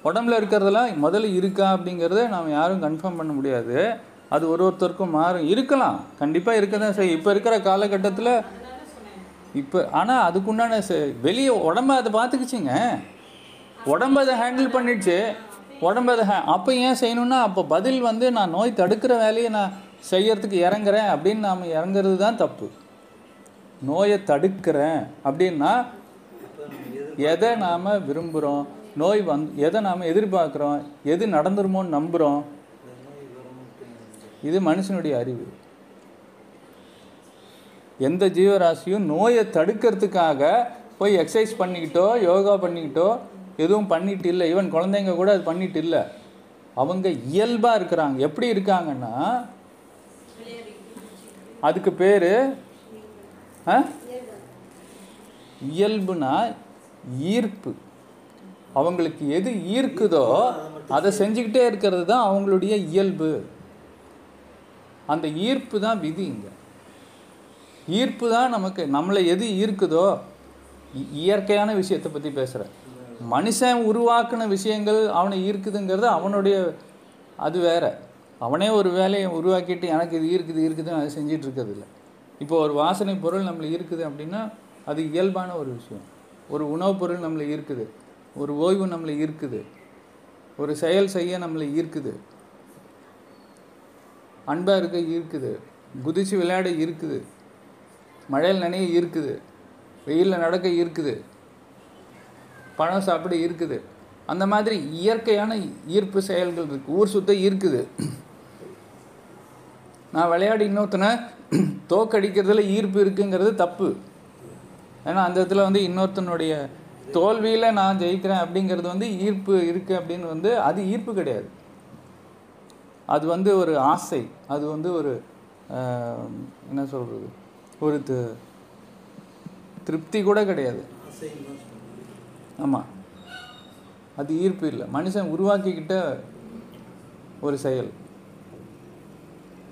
உடம்புல இருக்கிறதெல்லாம் முதல்ல இருக்கா அப்படிங்கிறத நாம் யாரும் கன்ஃபார்ம் பண்ண முடியாது. அது ஒரு ஒருத்தருக்கும் மாறும். இருக்கலாம். கண்டிப்பாக இருக்க தான் செய்யும். இப்போ இருக்கிற காலகட்டத்தில் இப்போ ஆனால் அதுக்குண்டான செ- வெளியே உடம்ப அதை பார்த்துக்குச்சிங்க. உடம்ப அதை ஹேண்டில் பண்ணிடுச்சு. உடம்பு அதை ஹே அப்போ ஏன் செய்யணும்னா அப்போ பதில் வந்து நான் நோய் தடுக்கிற வேலையை நான் செய்யறதுக்கு இறங்குறேன் அப்படின்னு நாம் இறங்குறது தான் தப்பு. நோயை தடுக்கிறேன் அப்படின்னா எதை நாம் விரும்புகிறோம் நோய் வந் எதை நாம் எதிர்பார்க்குறோம்? எது நடந்துருமோன்னு நம்புகிறோம் இது மனுஷனுடைய அறிவு. எந்த ஜீவராசியும் நோயை தடுக்கிறதுக்காக போய் எக்ஸசைஸ் பண்ணிக்கிட்டோ யோகா பண்ணிக்கிட்டோ எதுவும் பண்ணிட்டு இல்லை. ஈவன் குழந்தைங்க கூட அது பண்ணிட்டு இல்லை. அவங்க இயல்பாக இருக்கிறாங்க. எப்படி இருக்காங்கன்னா அதுக்கு பேர் இயல்புனா ஈர்ப்பு. அவங்களுக்கு எது ஈர்க்குதோ அதை செஞ்சுக்கிட்டே இருக்கிறது தான் அவங்களுடைய இயல்பு. அந்த ஈர்ப்பு தான் விதி இங்கே. ஈர்ப்பு தான் நமக்கு நம்மளை எது ஈர்க்குதோ இ- இயற்கையான விஷயத்தை பற்றி பேசுகிறேன் மனுஷன் உருவாக்கின விஷயங்கள் அவனை ஈர்க்குதுங்கிறது அவனுடைய அது வேற. அவனே ஒரு வேலையை உருவாக்கிட்டு எனக்கு இது இருக்குது இருக்குதுன்னு அதை செஞ்சிட்டு இருக்கிறது இப்போ ஒரு வாசனை பொருள் நம்மளை இருக்குது அப்படின்னா அது இயல்பான ஒரு விஷயம். ஒரு உணவுப் பொருள் நம்மளை ஈர்க்குது ஒரு ஓய்வு நம்மளை இருக்குது. ஒரு செயல் செய்ய நம்மளை ஈர்க்குது அன்பாக இருக்க ஈர்க்குது குதிச்சு விளையாட இருக்குது. மழையில் நனைய இருக்குது. வெயிலில் நடக்க ஈர்க்குது பழம் சாப்பிட இருக்குது. அந்த மாதிரி இயற்கையான ஈர்ப்பு செயல்கள் இருக்குது ஊர் சுத்த இருக்குது. நான் விளையாடி இன்னொருத்தனை தோக்கடிக்கிறதுல ஈர்ப்பு இருக்குங்கிறது தப்பு. ஏன்னா அந்த இடத்துல வந்து இன்னொருத்தனுடைய தோல்வியில் நான் ஜெயிக்கிறேன் அப்படிங்கிறது வந்து ஈர்ப்பு இருக்குது அப்படின்னு வந்து அது ஈர்ப்பு கிடையாது. அது வந்து ஒரு ஆசை. அது வந்து ஒரு என்ன சொல்கிறது ஒரு திருப்தி கூட கிடையாது. ஆமாம் அது ஈர்ப்பு இல்லை. மனுஷன் உருவாக்கிக்கிட்ட ஒரு செயல்.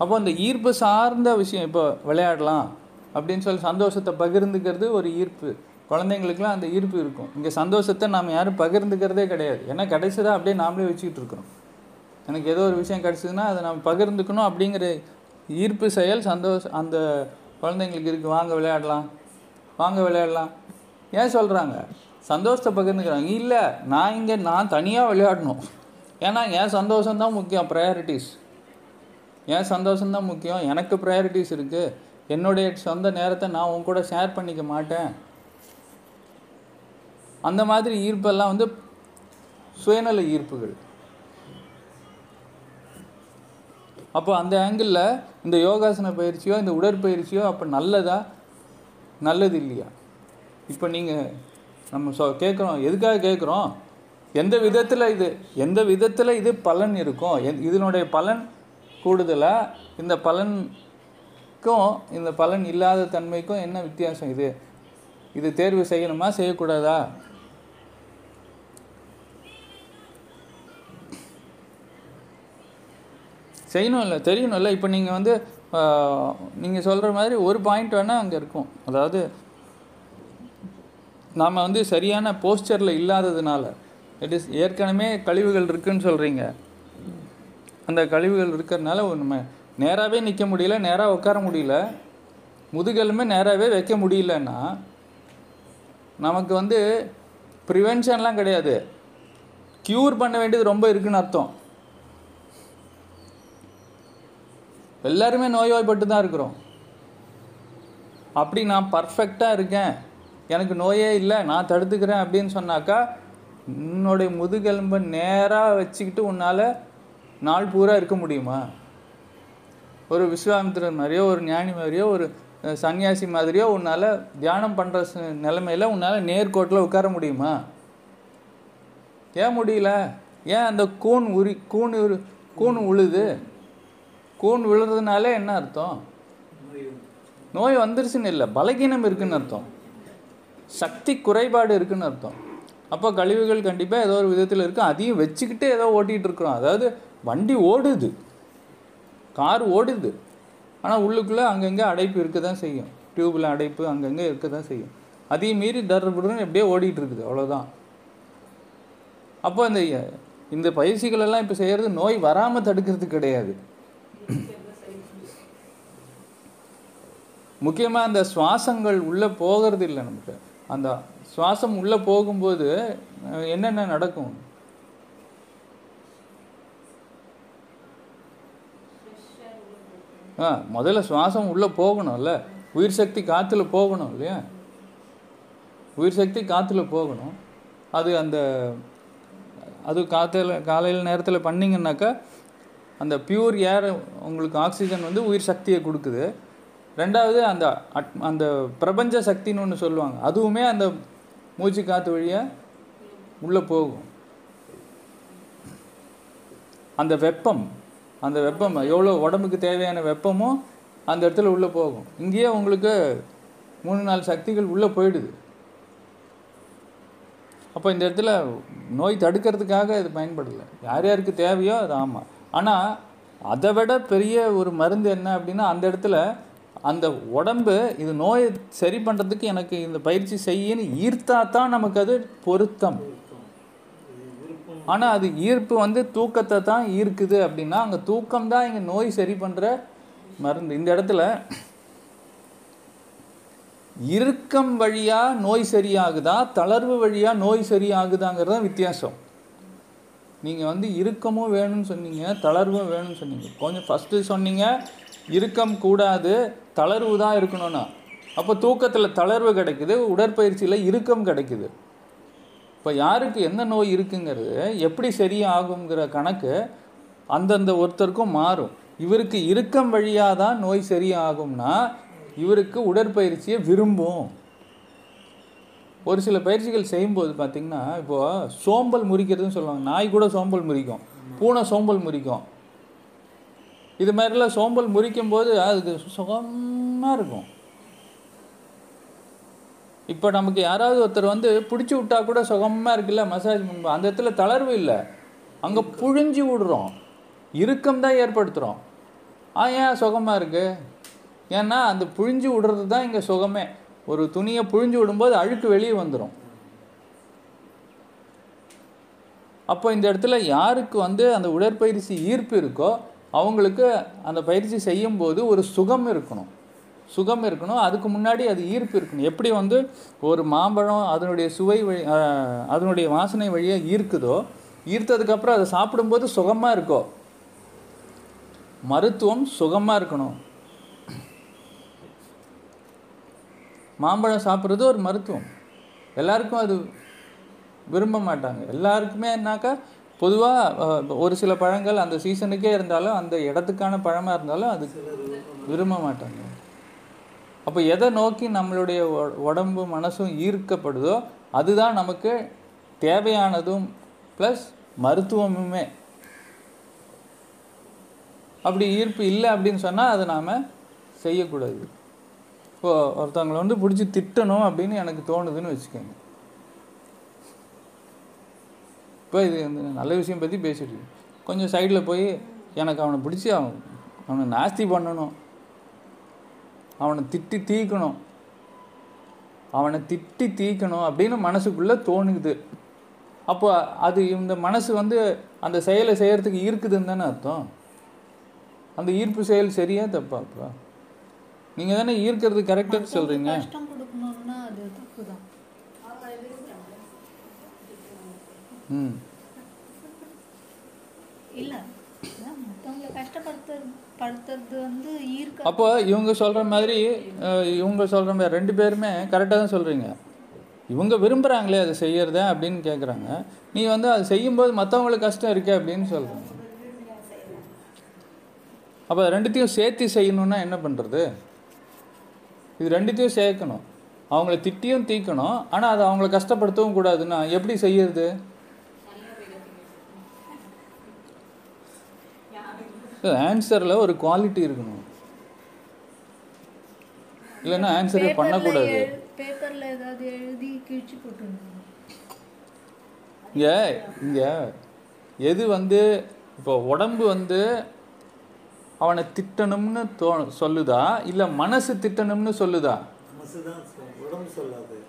அப்போ அந்த ஈர்ப்பு சார்ந்த விஷயம் இப்போ விளையாடலாம் அப்படின்னு சொல்லி சந்தோஷத்தை பகிர்ந்துக்கிறது ஒரு ஈர்ப்பு. குழந்தைங்களுக்குலாம் அந்த ஈர்ப்பு இருக்கும். இங்கே சந்தோஷத்தை நாம் யாரும் பகிர்ந்துக்கிறதே கிடையாது. ஏன்னா கிடைச்சதா அப்படியே நாமளே வச்சுக்கிட்டு இருக்கிறோம். எனக்கு ஏதோ ஒரு விஷயம் கிடச்சிதுன்னா அதை நம்ம பகிர்ந்துக்கணும் அப்படிங்கிற ஈர்ப்பு செயல் சந்தோஷம் அந்த குழந்தைங்களுக்கு இருக்குது வாங்க விளையாடலாம். வாங்க விளையாடலாம். ஏன் சொல்கிறாங்க சந்தோஷத்தை பகிர்ந்துக்கிறாங்க. இல்லை நான் இங்கே நான் தனியாக விளையாடணும். ஏன்னா என் சந்தோஷம் தான் முக்கியம். ப்ரையாரிட்டிஸ் என் சந்தோஷம்தான் முக்கியம்? எனக்கு ப்ரையாரிட்டிஸ் இருக்குது என்னுடைய சொந்த நேரத்தை நான் உன் கூட ஷேர் பண்ணிக்க மாட்டேன். அந்த மாதிரி ஈர்ப்பெல்லாம் வந்து சுயநல ஈர்ப்புகள். அப்போ அந்த ஆங்கிளில் இந்த யோகாசன பயிற்சியோ இந்த உடற்பயிற்சியோ அப்போ நல்லதா? நல்லது இல்லையா? இப்போ நீங்கள் நம்ம சொ கேட்குறோம். எதுக்காக கேட்குறோம்? எந்த விதத்தில் இது? எந்த விதத்தில் இது பலன் இருக்கும்? எத்- இதனுடைய பலன் கூடுதலாக இந்த பலனுக்கும் இந்த பலன் இல்லாத தன்மைக்கும் என்ன வித்தியாசம் இது? இது தேர்வு செய்யணுமா செய்யக்கூடாதா? செய்யணும்ல தெரியணும்ல. தெரியணும் இல்லை இப்போ நீங்கள் வந்து நீங்கள் சொல்கிற மாதிரி ஒரு பாயிண்ட் வேணால் அங்கே இருக்கும். அதாவது நாம் வந்து சரியான போஸ்டரில் இல்லாததுனால இட் இஸ் ஏற்கனவே கழிவுகள் இருக்குதுன்னு சொல்கிறீங்க அந்த கழிவுகள் இருக்கிறதுனால நம்ம நேராகவே நிற்க முடியல நேராக உட்கார முடியல. முதுகெலுமே நேராகவே வைக்க முடியலன்னா நமக்கு வந்து ப்ரிவென்ஷன்லாம் கிடையாது. க்யூர் பண்ண வேண்டியது ரொம்ப இருக்குன்னு அர்த்தம். எல்லாருமே நோய்வாய்ப்பட்டு தான் இருக்கிறோம். அப்படி நான் பர்ஃபெக்டாக இருக்கேன். எனக்கு நோயே இல்லை நான் தடுத்துக்கிறேன் அப்படின்னு சொன்னாக்கா உன்னுடைய முதுகெலும்பை நேராக வச்சுக்கிட்டு உன்னால் நாள் பூரா இருக்க முடியுமா? ஒரு விஸ்வாமித்திரன் மாதிரியோ ஒரு ஞானி மாதிரியோ ஒரு சன்னியாசி மாதிரியோ உன்னால் தியானம் பண்ணுற நிலமையில் உன்னால் நேர்கோட்டில் உட்கார முடியுமா? ஏன் முடியல? ஏன் அந்த கூன் உரி கூன் உரு கூன் உழுது? கூன் விழுறதுனால என்ன அர்த்தம்? நோய் வந்துருச்சுன்னு இல்லை பலகீனம் இருக்குன்னு அர்த்தம். சக்தி குறைபாடு இருக்குன்னு அர்த்தம். அப்போ கழிவுகள் கண்டிப்பாக ஏதோ ஒரு விதத்தில் இருக்கும் அதையும் வச்சுக்கிட்டே ஏதோ ஓட்டிகிட்டு இருக்கிறோம். அதாவது வண்டி ஓடுது. கார் ஓடுது. ஆனால் உள்ளுக்குள்ளே அங்கங்கே அடைப்பு இருக்க தான் செய்யும். டியூப்பில் அடைப்பு அங்கங்கே இருக்க தான் செய்யும். அதையும் மீறி டர்புடுன்னு எப்படியே ஓடிட்டு இருக்குது அவ்வளோதான். அப்போ இந்த இந்த பயிற்சிகளெல்லாம் இப்போ செய்கிறது நோய் வராமல் தடுக்கிறது கிடையாது. முக்கியமாக அந்த சுவாசங்கள் உள்ளே போகிறது இல்லை நமக்கு. அந்த சுவாசம் உள்ளே போகும்போது என்னென்ன நடக்கும்? ஆ முதல்ல சுவாசம் உள்ளே போகணும்ல. உயிர் சக்தி காற்றுல போகணும் இல்லையா? உயிர் சக்தி காற்றுல போகணும். அது அந்த அது காற்றுல காலையில் நேரத்தில் பண்ணிங்கன்னாக்கா அந்த பியூர் ஏர் உங்களுக்கு ஆக்சிஜன் வந்து உயிர் சக்தியை கொடுக்குது. ரெண்டாவது அந்த அட் அந்த பிரபஞ்ச சக்தின்னு ஒன்று சொல்லுவாங்க. அதுவுமே அந்த மூச்சு காற்று வழியாக உள்ளே போகும். அந்த வெப்பம் அந்த வெப்பம் எவ்வளோ உடம்புக்கு தேவையான வெப்பமும் அந்த இடத்துல உள்ளே போகும். இங்கேயே உங்களுக்கு மூணு நாலு சக்திகள் உள்ளே போயிடுது. அப்போ இந்த இடத்துல நோய் தடுக்கிறதுக்காக இது பயன்படலை. யார் யாருக்கு தேவையோ அது ஆமாம் ஆனால் அதை விட பெரிய ஒரு மருந்து என்ன அப்படின்னா அந்த இடத்துல அந்த உடம்பு இது நோயை சரி பண்ணுறதுக்கு எனக்கு இந்த பயிற்சி செய்யன்னு ஈர்த்தா தான் நமக்கு அது பொருத்தம். ஆனால் அது ஈர்ப்பு வந்து தூக்கத்தை தான் ஈர்க்குது அப்படின்னா அங்கே தூக்கம் தான் இங்கே நோய் சரி பண்ணுற மருந்து. இந்த இடத்துல இறுக்கம் வழியாக நோய் சரியாகுதா தளர்வு வழியாக நோய் சரியாகுதாங்கிறது தான் வித்தியாசம். நீங்கள் வந்து இறுக்கமும் வேணும்னு சொன்னீங்க தளர்வும் வேணும்னு சொன்னீங்க. கொஞ்சம் ஃபஸ்ட்டு சொன்னீங்க இறுக்கம் கூடாது தளர்வு தான் இருக்கணும்னா. அப்போ தூக்கத்தில் தளர்வு கிடைக்குது உடற்பயிற்சியில் இறுக்கம் கிடைக்குது. இப்போ யாருக்கு என்ன நோய் இருக்குங்கிறது எப்படி சரியாகுங்கிற கணக்கு அந்தந்த ஒருத்தருக்கும் மாறும். இவருக்கு இறுக்கம் வழியாக தான் நோய் சரியாகும்னா இவருக்கு உடற்பயிற்சியை விரும்பும். ஒரு சில பயிற்சிகள் செய்யும்போது பார்த்திங்கன்னா இப்போது சோம்பல் முறிக்கிறதுன்னு சொல்லுவாங்க. நாய் கூட சோம்பல் முறிக்கும். பூனை சோம்பல் முறிக்கும். இது மாதிரிலாம் சோம்பல் முறிக்கும் போது அதுக்கு சுகமாக இருக்கும். இப்போ நமக்கு யாராவது ஒருத்தர் வந்து பிடிச்சி விட்டா கூட சுகமாக இருக்குல்ல மசாஜ் பண்ணுவோம் அந்த இடத்துல தளர்வு இல்லை. அங்கே புழிஞ்சு விடுறோம். இறுக்கம் தான் ஏற்படுத்துகிறோம் ஆ ஏன் சுகமாக இருக்குது ஏன்னா அந்த புழிஞ்சு விடுறது தான் இங்கே சுகமே. ஒரு துணியை புழிஞ்சு விடும்போது அழுக்கு வெளியே வந்துடும் அப்போ இந்த இடத்துல யாருக்கு வந்து அந்த உடற்பயிற்சி ஈர்ப்பு இருக்கோ அவங்களுக்கு அந்த பயிற்சி செய்யும்போது ஒரு சுகம் இருக்கணும். சுகம் இருக்கணும் அதுக்கு முன்னாடி அது ஈர்ப்பு இருக்கணும். எப்படி வந்து ஒரு மாம்பழம் அதனுடைய சுவை வழி அதனுடைய வாசனை வழியாக ஈர்க்குதோ ஈர்த்ததுக்கப்புறம் அதை சாப்பிடும்போது சுகமாக இருக்கோ? மருத்துவம் சுகமாக இருக்கணும். மாம்பழம் சாப்பிட்றது ஒரு மருத்துவம். எல்லாருக்கும் அது விரும்ப மாட்டாங்க. எல்லாருக்குமே என்னாக்கா பொதுவாக ஒரு சில பழங்கள் அந்த சீசனுக்கே இருந்தாலும் அந்த இடத்துக்கான பழமாக இருந்தாலும் அது விரும்ப மாட்டாங்க. அப்போ எதை நோக்கி நம்மளுடைய உடம்பு மனசும் ஈர்க்கப்படுதோ அதுதான் நமக்கு தேவையானதும் ப்ளஸ் மருத்துவமுமே. அப்படி ஈர்ப்பு இல்லை அப்படின்னு சொன்னால் அதை நாம் செய்யக்கூடாது. இப்போது ஒருத்தவங்களை வந்து பிடிச்சி திட்டணும் அப்படின்னு எனக்கு தோணுதுன்னு வச்சுக்கோங்க. இப்போ இது வந்து நல்ல விஷயம் பற்றி பேசிட்டு கொஞ்சம் சைடில் போய் எனக்கு அவனை பிடிச்சி அவன் அவனை நாஸ்தி பண்ணணும். அவனை திட்டி தீக்கணும். அவனை திட்டி தீக்கணும் அப்படின்னு மனசுக்குள்ளே தோணுது. அப்போ அது இந்த மனசு வந்து அந்த செயலை செய்யறதுக்கு ஈர்க்குதுன்னு தானே அர்த்தம்? அந்த ஈர்ப்பு செயல் சரியா தப்பா அப்போ? நீங்கள் தானே ஈர்க்கிறது கரெக்டாக சொல்கிறீங்க ம். இல்ல. கஷ்டப்படுத்துறது வந்து ஈர்க்க அப்போ இவங்க சொல்கிற மாதிரி இவங்க சொல்கிற மாதிரி ரெண்டு பேருமே கரெக்டாக தான் சொல்கிறீங்க இவங்க விரும்புகிறாங்களே அதை செய்யறத அப்படின்னு கேட்குறாங்க நீ வந்து அது செய்யும்போது மற்றவங்களுக்கு கஷ்டம் இருக்கே அப்படின்னு சொல்கிறாங்க அப்போ ரெண்டுத்தையும் சேர்த்து செய்யணும்னா என்ன பண்ணுறது இது ரெண்டுத்தையும் சேர்க்கணும். அவங்கள திட்டியும் தீக்கணும். ஆனால் அதை அவங்கள கஷ்டப்படுத்தவும் கூடாதுன்னா எப்படி செய்யறது? ஆன்சரில் ஒரு குவாலிட்டி இருக்கணும். இல்லைன்னா ஆன்சரே பண்ணக்கூடாது. பேப்பர்ல ஏதாவது எழுதி கிழிச்சு போட்டுருந்தாங்க இங்கே இங்கே எது வந்து இப்போ உடம்பு வந்து அவனை திட்டணும்னு தோ சொல்லுதா? இல்லை மனசு திட்டணும்னு சொல்லாது?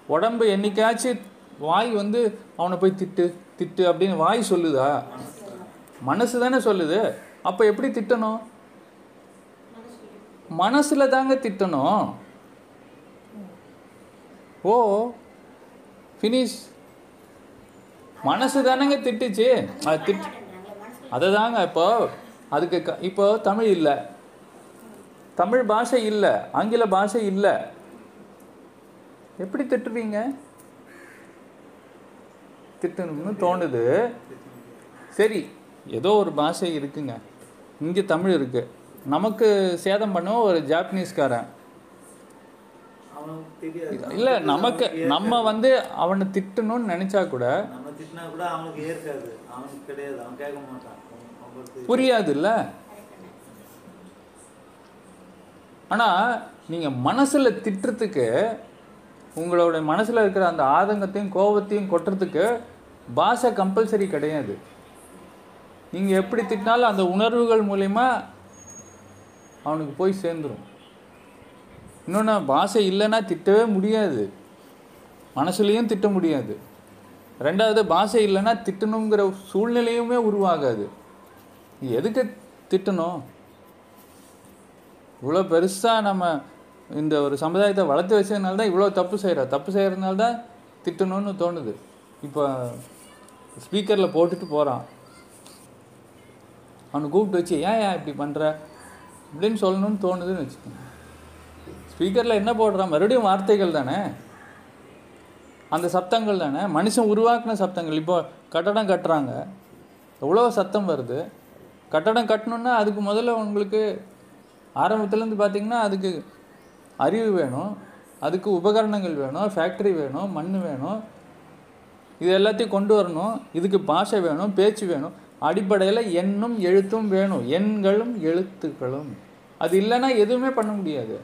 உடம்பு என்னைக்காச்சும் வாய் வந்து அவனை போய் திட்டு திட்டு அப்படின்னு வாய் சொல்லுதா? மனசு தானே சொல்லுது. அப்போ எப்படி திட்டணும்? மனசில் தாங்க திட்டணும். ஓ ஃபினிஷ் மனசு தானேங்க திட்டுச்சு. அது திட்டு அதை தாங்க இப்போ அதுக்கு க- இப்போ தமிழ் இல்லை. தமிழ் பாஷை இல்லை. ஆங்கில பாஷை இல்லை. எப்படி திட்டுவீங்க? திட்டணும்னு தோணுது. சரி ஏதோ ஒரு பாஷை இருக்குங்க. இங்கே தமிழ் இருக்கு. நமக்கு சேதம் பண்ண ஒரு ஜாப்பனீஸ்காரன். இல்லை நமக்கு நம்ம வந்து அவனை திட்டணும்னு நினைச்சா கூட அவங்களுக்கு புரியாதுல்ல ஆனால் நீங்கள் மனசில் திட்டுறதுக்கு உங்களோட மனசில் இருக்கிற அந்த ஆதங்கத்தையும் கோபத்தையும் கொட்டுறதுக்கு பாஷை கம்பல்சரி கிடையாது. நீங்கள் எப்படி திட்டினாலும் அந்த உணர்வுகள் மூலயமா அவனுக்கு போய் சேர்ந்துடும் இன்னொன்று பாஷை இல்லைன்னா திட்டவே முடியாது. மனசுலேயும் திட்ட முடியாது. ரெண்டாவது பாஷை இல்லைன்னா திட்டணுங்கிற சூழ்நிலையுமே உருவாகாது. எதுக்கு திட்டணும்? இவ்வளோ பெருசாக நம்ம இந்த ஒரு சமுதாயத்தை வளர்த்து வச்சதுனால தான் இவ்வளோ தப்பு செய்கிறோம் தப்பு செய்கிறதுனால தான் திட்டணும்னு தோணுது. இப்போ ஸ்பீக்கரில் போட்டுட்டு போகிறான் அவனை கூப்பிட்டு வச்சு ஏன் ஏன் இப்படி பண்ணுற அப்படின்னு சொல்லணும்னு தோணுதுன்னு வச்சுக்கோங்க. ஸ்பீக்கரில் என்ன போடுறான்? மறுபடியும் வார்த்தைகள் தானே? அந்த சப்தங்கள் தானே? மனுஷன் உருவாக்கின சப்தங்கள். இப்போ கட்டடம் கட்டுறாங்க. எவ்வளோ சத்தம் வருது. கட்டடம் கட்டணுன்னா அதுக்கு முதல்ல உங்களுக்கு ஆரம்பத்துலேருந்து பார்த்தீங்கன்னா அதுக்கு அறிவு வேணும். அதுக்கு உபகரணங்கள் வேணும். ஃபேக்ட்ரி வேணும். மண் வேணும். இது எல்லாத்தையும் கொண்டு வரணும். இதுக்கு பாஷை வேணும். பேச்சு வேணும். அடிப்படையில் எண்ணும் எழுத்தும் வேணும். எண்களும் எழுத்துக்களும். அது இல்லைன்னா எதுவுமே பண்ண முடியாது.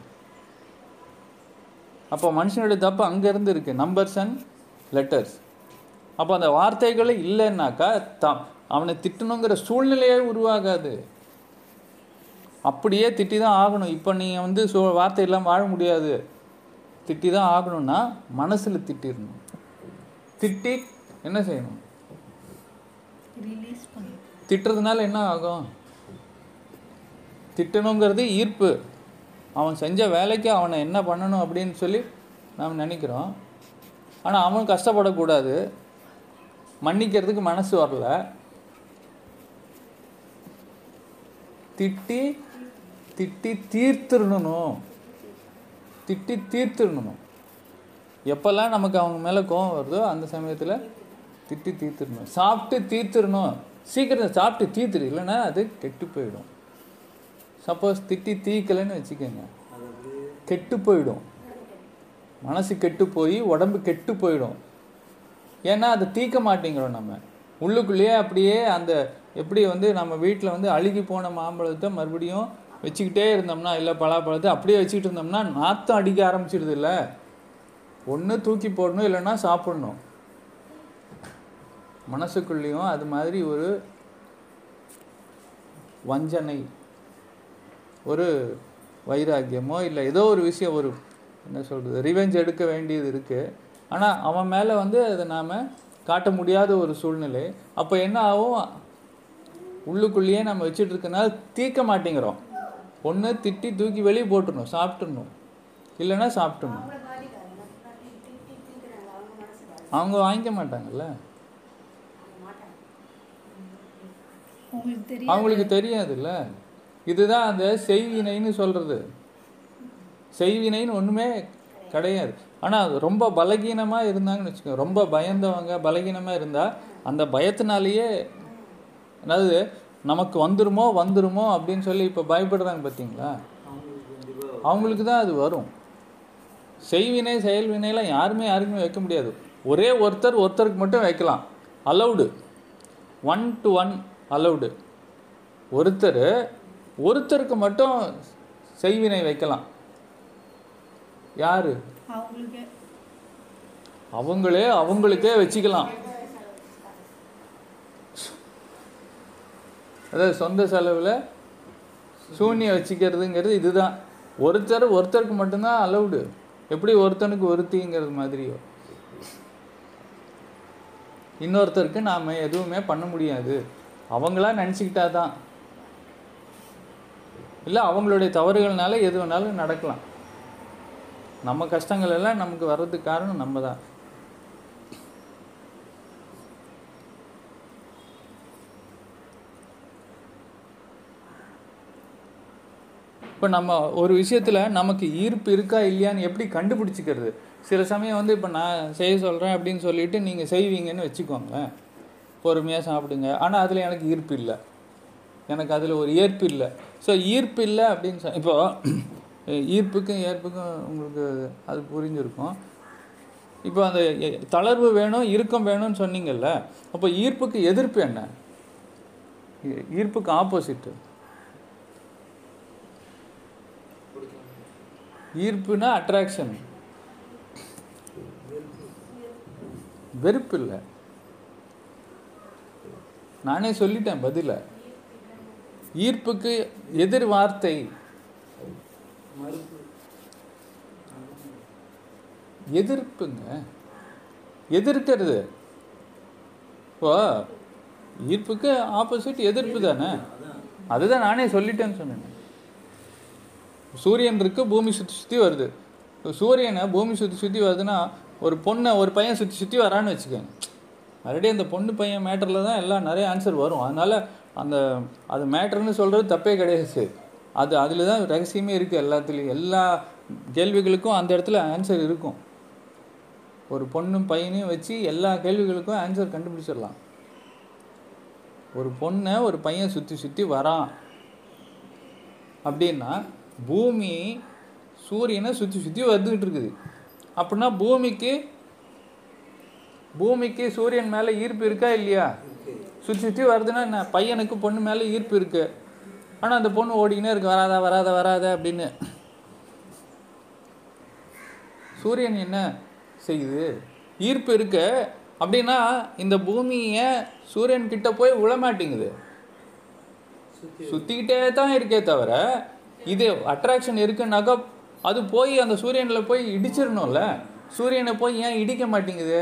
அப்போ மனுஷனுடைய தப்பு அங்கேருந்து இருக்குது நம்பர்ஸ் அண்ட் லெட்டர்ஸ் அப்போ அந்த வார்த்தைகளை இல்லைன்னாக்கா த அவனை திட்டணுங்கிற சூழ்நிலையே உருவாகாது. அப்படியே திட்டி தான் ஆகணும். இப்போ நீங்கள் வந்து சூ வார்த்தை இல்லாமல் வாழ முடியாது. திட்டி தான் ஆகணும்னா மனசில் திட்டிடணும். திட்டி என்ன செய்யணும்? ரிலீஸ் பண்ணி திட்டுறதுனால என்ன ஆகும்? திட்டணுங்கிறது ஈர்ப்பு. அவன் செஞ்ச வேலைக்கு அவனை என்ன பண்ணணும் அப்படின்னு சொல்லி நாம் நினைக்கிறோம். ஆனால் அவன் கஷ்டப்படக்கூடாது. மன்னிக்கிறதுக்கு மனசு வரல. திட்டி திட்டி தீர்த்துடணும். திட்டி தீர்த்துடணும். எப்போல்லாம் நமக்கு அவங்க மேலே கோவம் வருதோ அந்த சமயத்தில் திட்டி தீர்த்துடணும். சாப்பிட்டு தீர்த்துடணும். சீக்கிரம் சாப்பிட்டு தீர்த்துடு இல்லைன்னா அது கெட்டு போயிடும். சப்போஸ் திட்டி தீக்கலைன்னு வச்சுக்கோங்க. கெட்டு போயிடும். மனசு கெட்டு போய் உடம்பு கெட்டு போயிடும். ஏன்னா அதை தீக்க மாட்டேங்கிறோம் நம்ம. உள்ளுக்குள்ளேயே அப்படியே அந்த எப்படி வந்து நம்ம வீட்டில் வந்து அழுகி போன மாம்பழத்தை மறுபடியும் வச்சுக்கிட்டே இருந்தோம்னா இல்லை பலாப்பழத்தை அப்படியே வச்சுக்கிட்டு இருந்தோம்னா நாத்தம் அடிக்க ஆரம்பிச்சிடுது இல்லை. ஒன்று தூக்கி போடணும் இல்லைன்னா சாப்பிடணும். மனசுக்குள்ளேயும் அது மாதிரி ஒரு வஞ்சனை ஒரு வைராக்கியமோ இல்லை ஏதோ ஒரு விஷயம் ஒரு என்ன சொல்கிறது ரிவெஞ்ச் எடுக்க வேண்டியது இருக்குது ஆனால் அவன் மேலே வந்து அதை நாம் காட்ட முடியாத ஒரு சூழ்நிலை. அப்போ என்ன ஆகும்? உள்ளுக்குள்ளேயே நம்ம வச்சுட்டு இருக்கனால தீர்க்க மாட்டேங்கிறோம். ஒன்று திட்டி தூக்கி வெளியே போட்டுடணும் சாப்பிட்டுடணும். இல்லைன்னா சாப்பிட்டுடணும். அவங்க வாங்கிக்க மாட்டாங்கல்ல உங்களுக்கு தெரியும் அவங்களுக்கு தெரியாதுல்ல. இதுதான் அந்த செய்வினைன்னு சொல்கிறது செய்வினைன்னு ஒன்றுமே கிடையாது. ஆனால் அது ரொம்ப பலகீனமாக இருந்தாங்கன்னு வச்சுக்கோங்க. ரொம்ப பயந்தவங்க பலகீனமாக இருந்தால் அந்த பயத்தினாலேயே அதாவது நமக்கு வந்துருமோ வந்துருமோ அப்படின்னு சொல்லி இப்போ பயப்படுறாங்க பார்த்தீங்களா அவங்களுக்கு அவங்களுக்கு தான் அது வரும். செய்வினை செயல்வினைலாம் யாருமே யாருக்குமே வைக்க முடியாது. ஒரே ஒருத்தர் ஒருத்தருக்கு மட்டும் வைக்கலாம். Allowed one to one allowed ஒருத்தர் ஒருத்தருக்கு மட்டும் செய்வினை வைக்கலாம். யாரு? அவங்களே அவங்களுக்கே வச்சுக்கலாம். அதாவது சொந்த செலவில் சூன்யம் வச்சுக்கிறதுங்கிறது இதுதான். ஒருத்தர் ஒருத்தருக்கு மட்டும்தான் அலௌடு எப்படி ஒருத்தனுக்கு ஒருத்திங்கிறது மாதிரியோ. இன்னொருத்தருக்கு நாம் எதுவுமே பண்ண முடியாது. அவங்களா நினச்சிக்கிட்டா தான் இல்லை அவங்களுடைய தவறுகள்னால எது வேணாலும் நடக்கலாம். நம்ம கஷ்டங்கள் எல்லாம் நமக்கு வர்றதுக்கு காரணம் நம்ம தான் இப்போ நம்ம ஒரு விஷயத்தில் நமக்கு ஈர்ப்பு இருக்கா இல்லையான்னு எப்படி கண்டுபிடிச்சிக்கிறது? சில சமயம் வந்து இப்போ நான் செய்ய சொல்கிறேன் அப்படின்னு சொல்லிட்டு நீங்கள் செய்வீங்கன்னு வச்சுக்கோங்களேன். பொறுமையாக சாப்பிடுங்க. ஆனால் அதில் எனக்கு ஈர்ப்பு இல்லை. எனக்கு அதில் ஒரு ஈர்ப்பு இல்லை. ஸோ ஈர்ப்பு இல்லை அப்படின்னு சொ இப்போ ஈர்ப்புக்கும் ஏற்புக்கும் உங்களுக்கு அது புரிஞ்சிருக்கும். இப்போ அந்த தளர்வு வேணும் இறுக்கம் வேணும்னு சொன்னீங்கல்ல அப்போ ஈர்ப்புக்கு எதிர்ப்பு என்ன? ஈர்ப்புக்கு ஆப்போசிட்டு. ஈர்ப்புனா அட்ராக்ஷன் வெறுப்பு இல்லை. நானே சொல்லிட்டேன் பதில. ஈர்ப்புக்கு எதிர் வார்த்தை. எதிர்ப்புங்க. எதிர்க்கிறது. இப்போ ஈர்ப்புக்கு ஆப்போசிட் எதிர்ப்பு தானே? அதுதான் நானே சொல்லிட்டேன்னு சொன்னேன். சூரியன் இருக்கு பூமி சுற்றி சுற்றி வருது. சூரியனை பூமி சுற்றி சுற்றி வருதுன்னா ஒரு பொண்ணை ஒரு பையன் சுற்றி சுற்றி வரான்னு வச்சுக்கோங்க. மறுபடியும் அந்த பொண்ணு பையன் மேட்டரில் தான் எல்லாம் நிறைய ஆன்சர் வரும். அதனால் அந்த அது மேட்டர்னு சொல்கிறது தப்பே கிடையாது அது அதில் தான் ரகசியமே இருக்குது எல்லாத்துலேயும். எல்லா கேள்விகளுக்கும் அந்த இடத்துல ஆன்சர் இருக்கும். ஒரு பொண்ணும் பையனையும் வச்சு எல்லா கேள்விகளுக்கும் ஆன்சர் கண்டுபிடிச்சிடலாம். ஒரு பொண்ணை ஒரு பையன் சுற்றி சுற்றி வரான் அப்படின்னா பூமி சூரியனை சுற்றி சுற்றி வந்துக்கிட்டு இருக்குது. அப்படின்னா பூமிக்கு பூமிக்கு சூரியன் மேலே ஈர்ப்பு இருக்கா இல்லையா? சுற்றி சுற்றி வருதுன்னா என்ன? பையனுக்கு பொண்ணு மேலே ஈர்ப்பு இருக்கு. ஆனால் அந்த பொண்ணு ஓடிக்கினே இருக்கு வராதா வராதா வராதா அப்படின்னு. சூரியன் என்ன செய்யுது? ஈர்ப்பு இருக்கு. அப்படின்னா இந்த பூமியை சூரியன் கிட்ட போய் விழமாட்டேங்குது சுத்திக்கிட்டே தான் இருக்கே தவிர இது அட்ராக்ஷன் இருக்குன்னாக்கா அது போய் அந்த சூரியனில் போய் இடிச்சிடணும்ல. சூரியனை போய் ஏன் இடிக்க மாட்டேங்குது?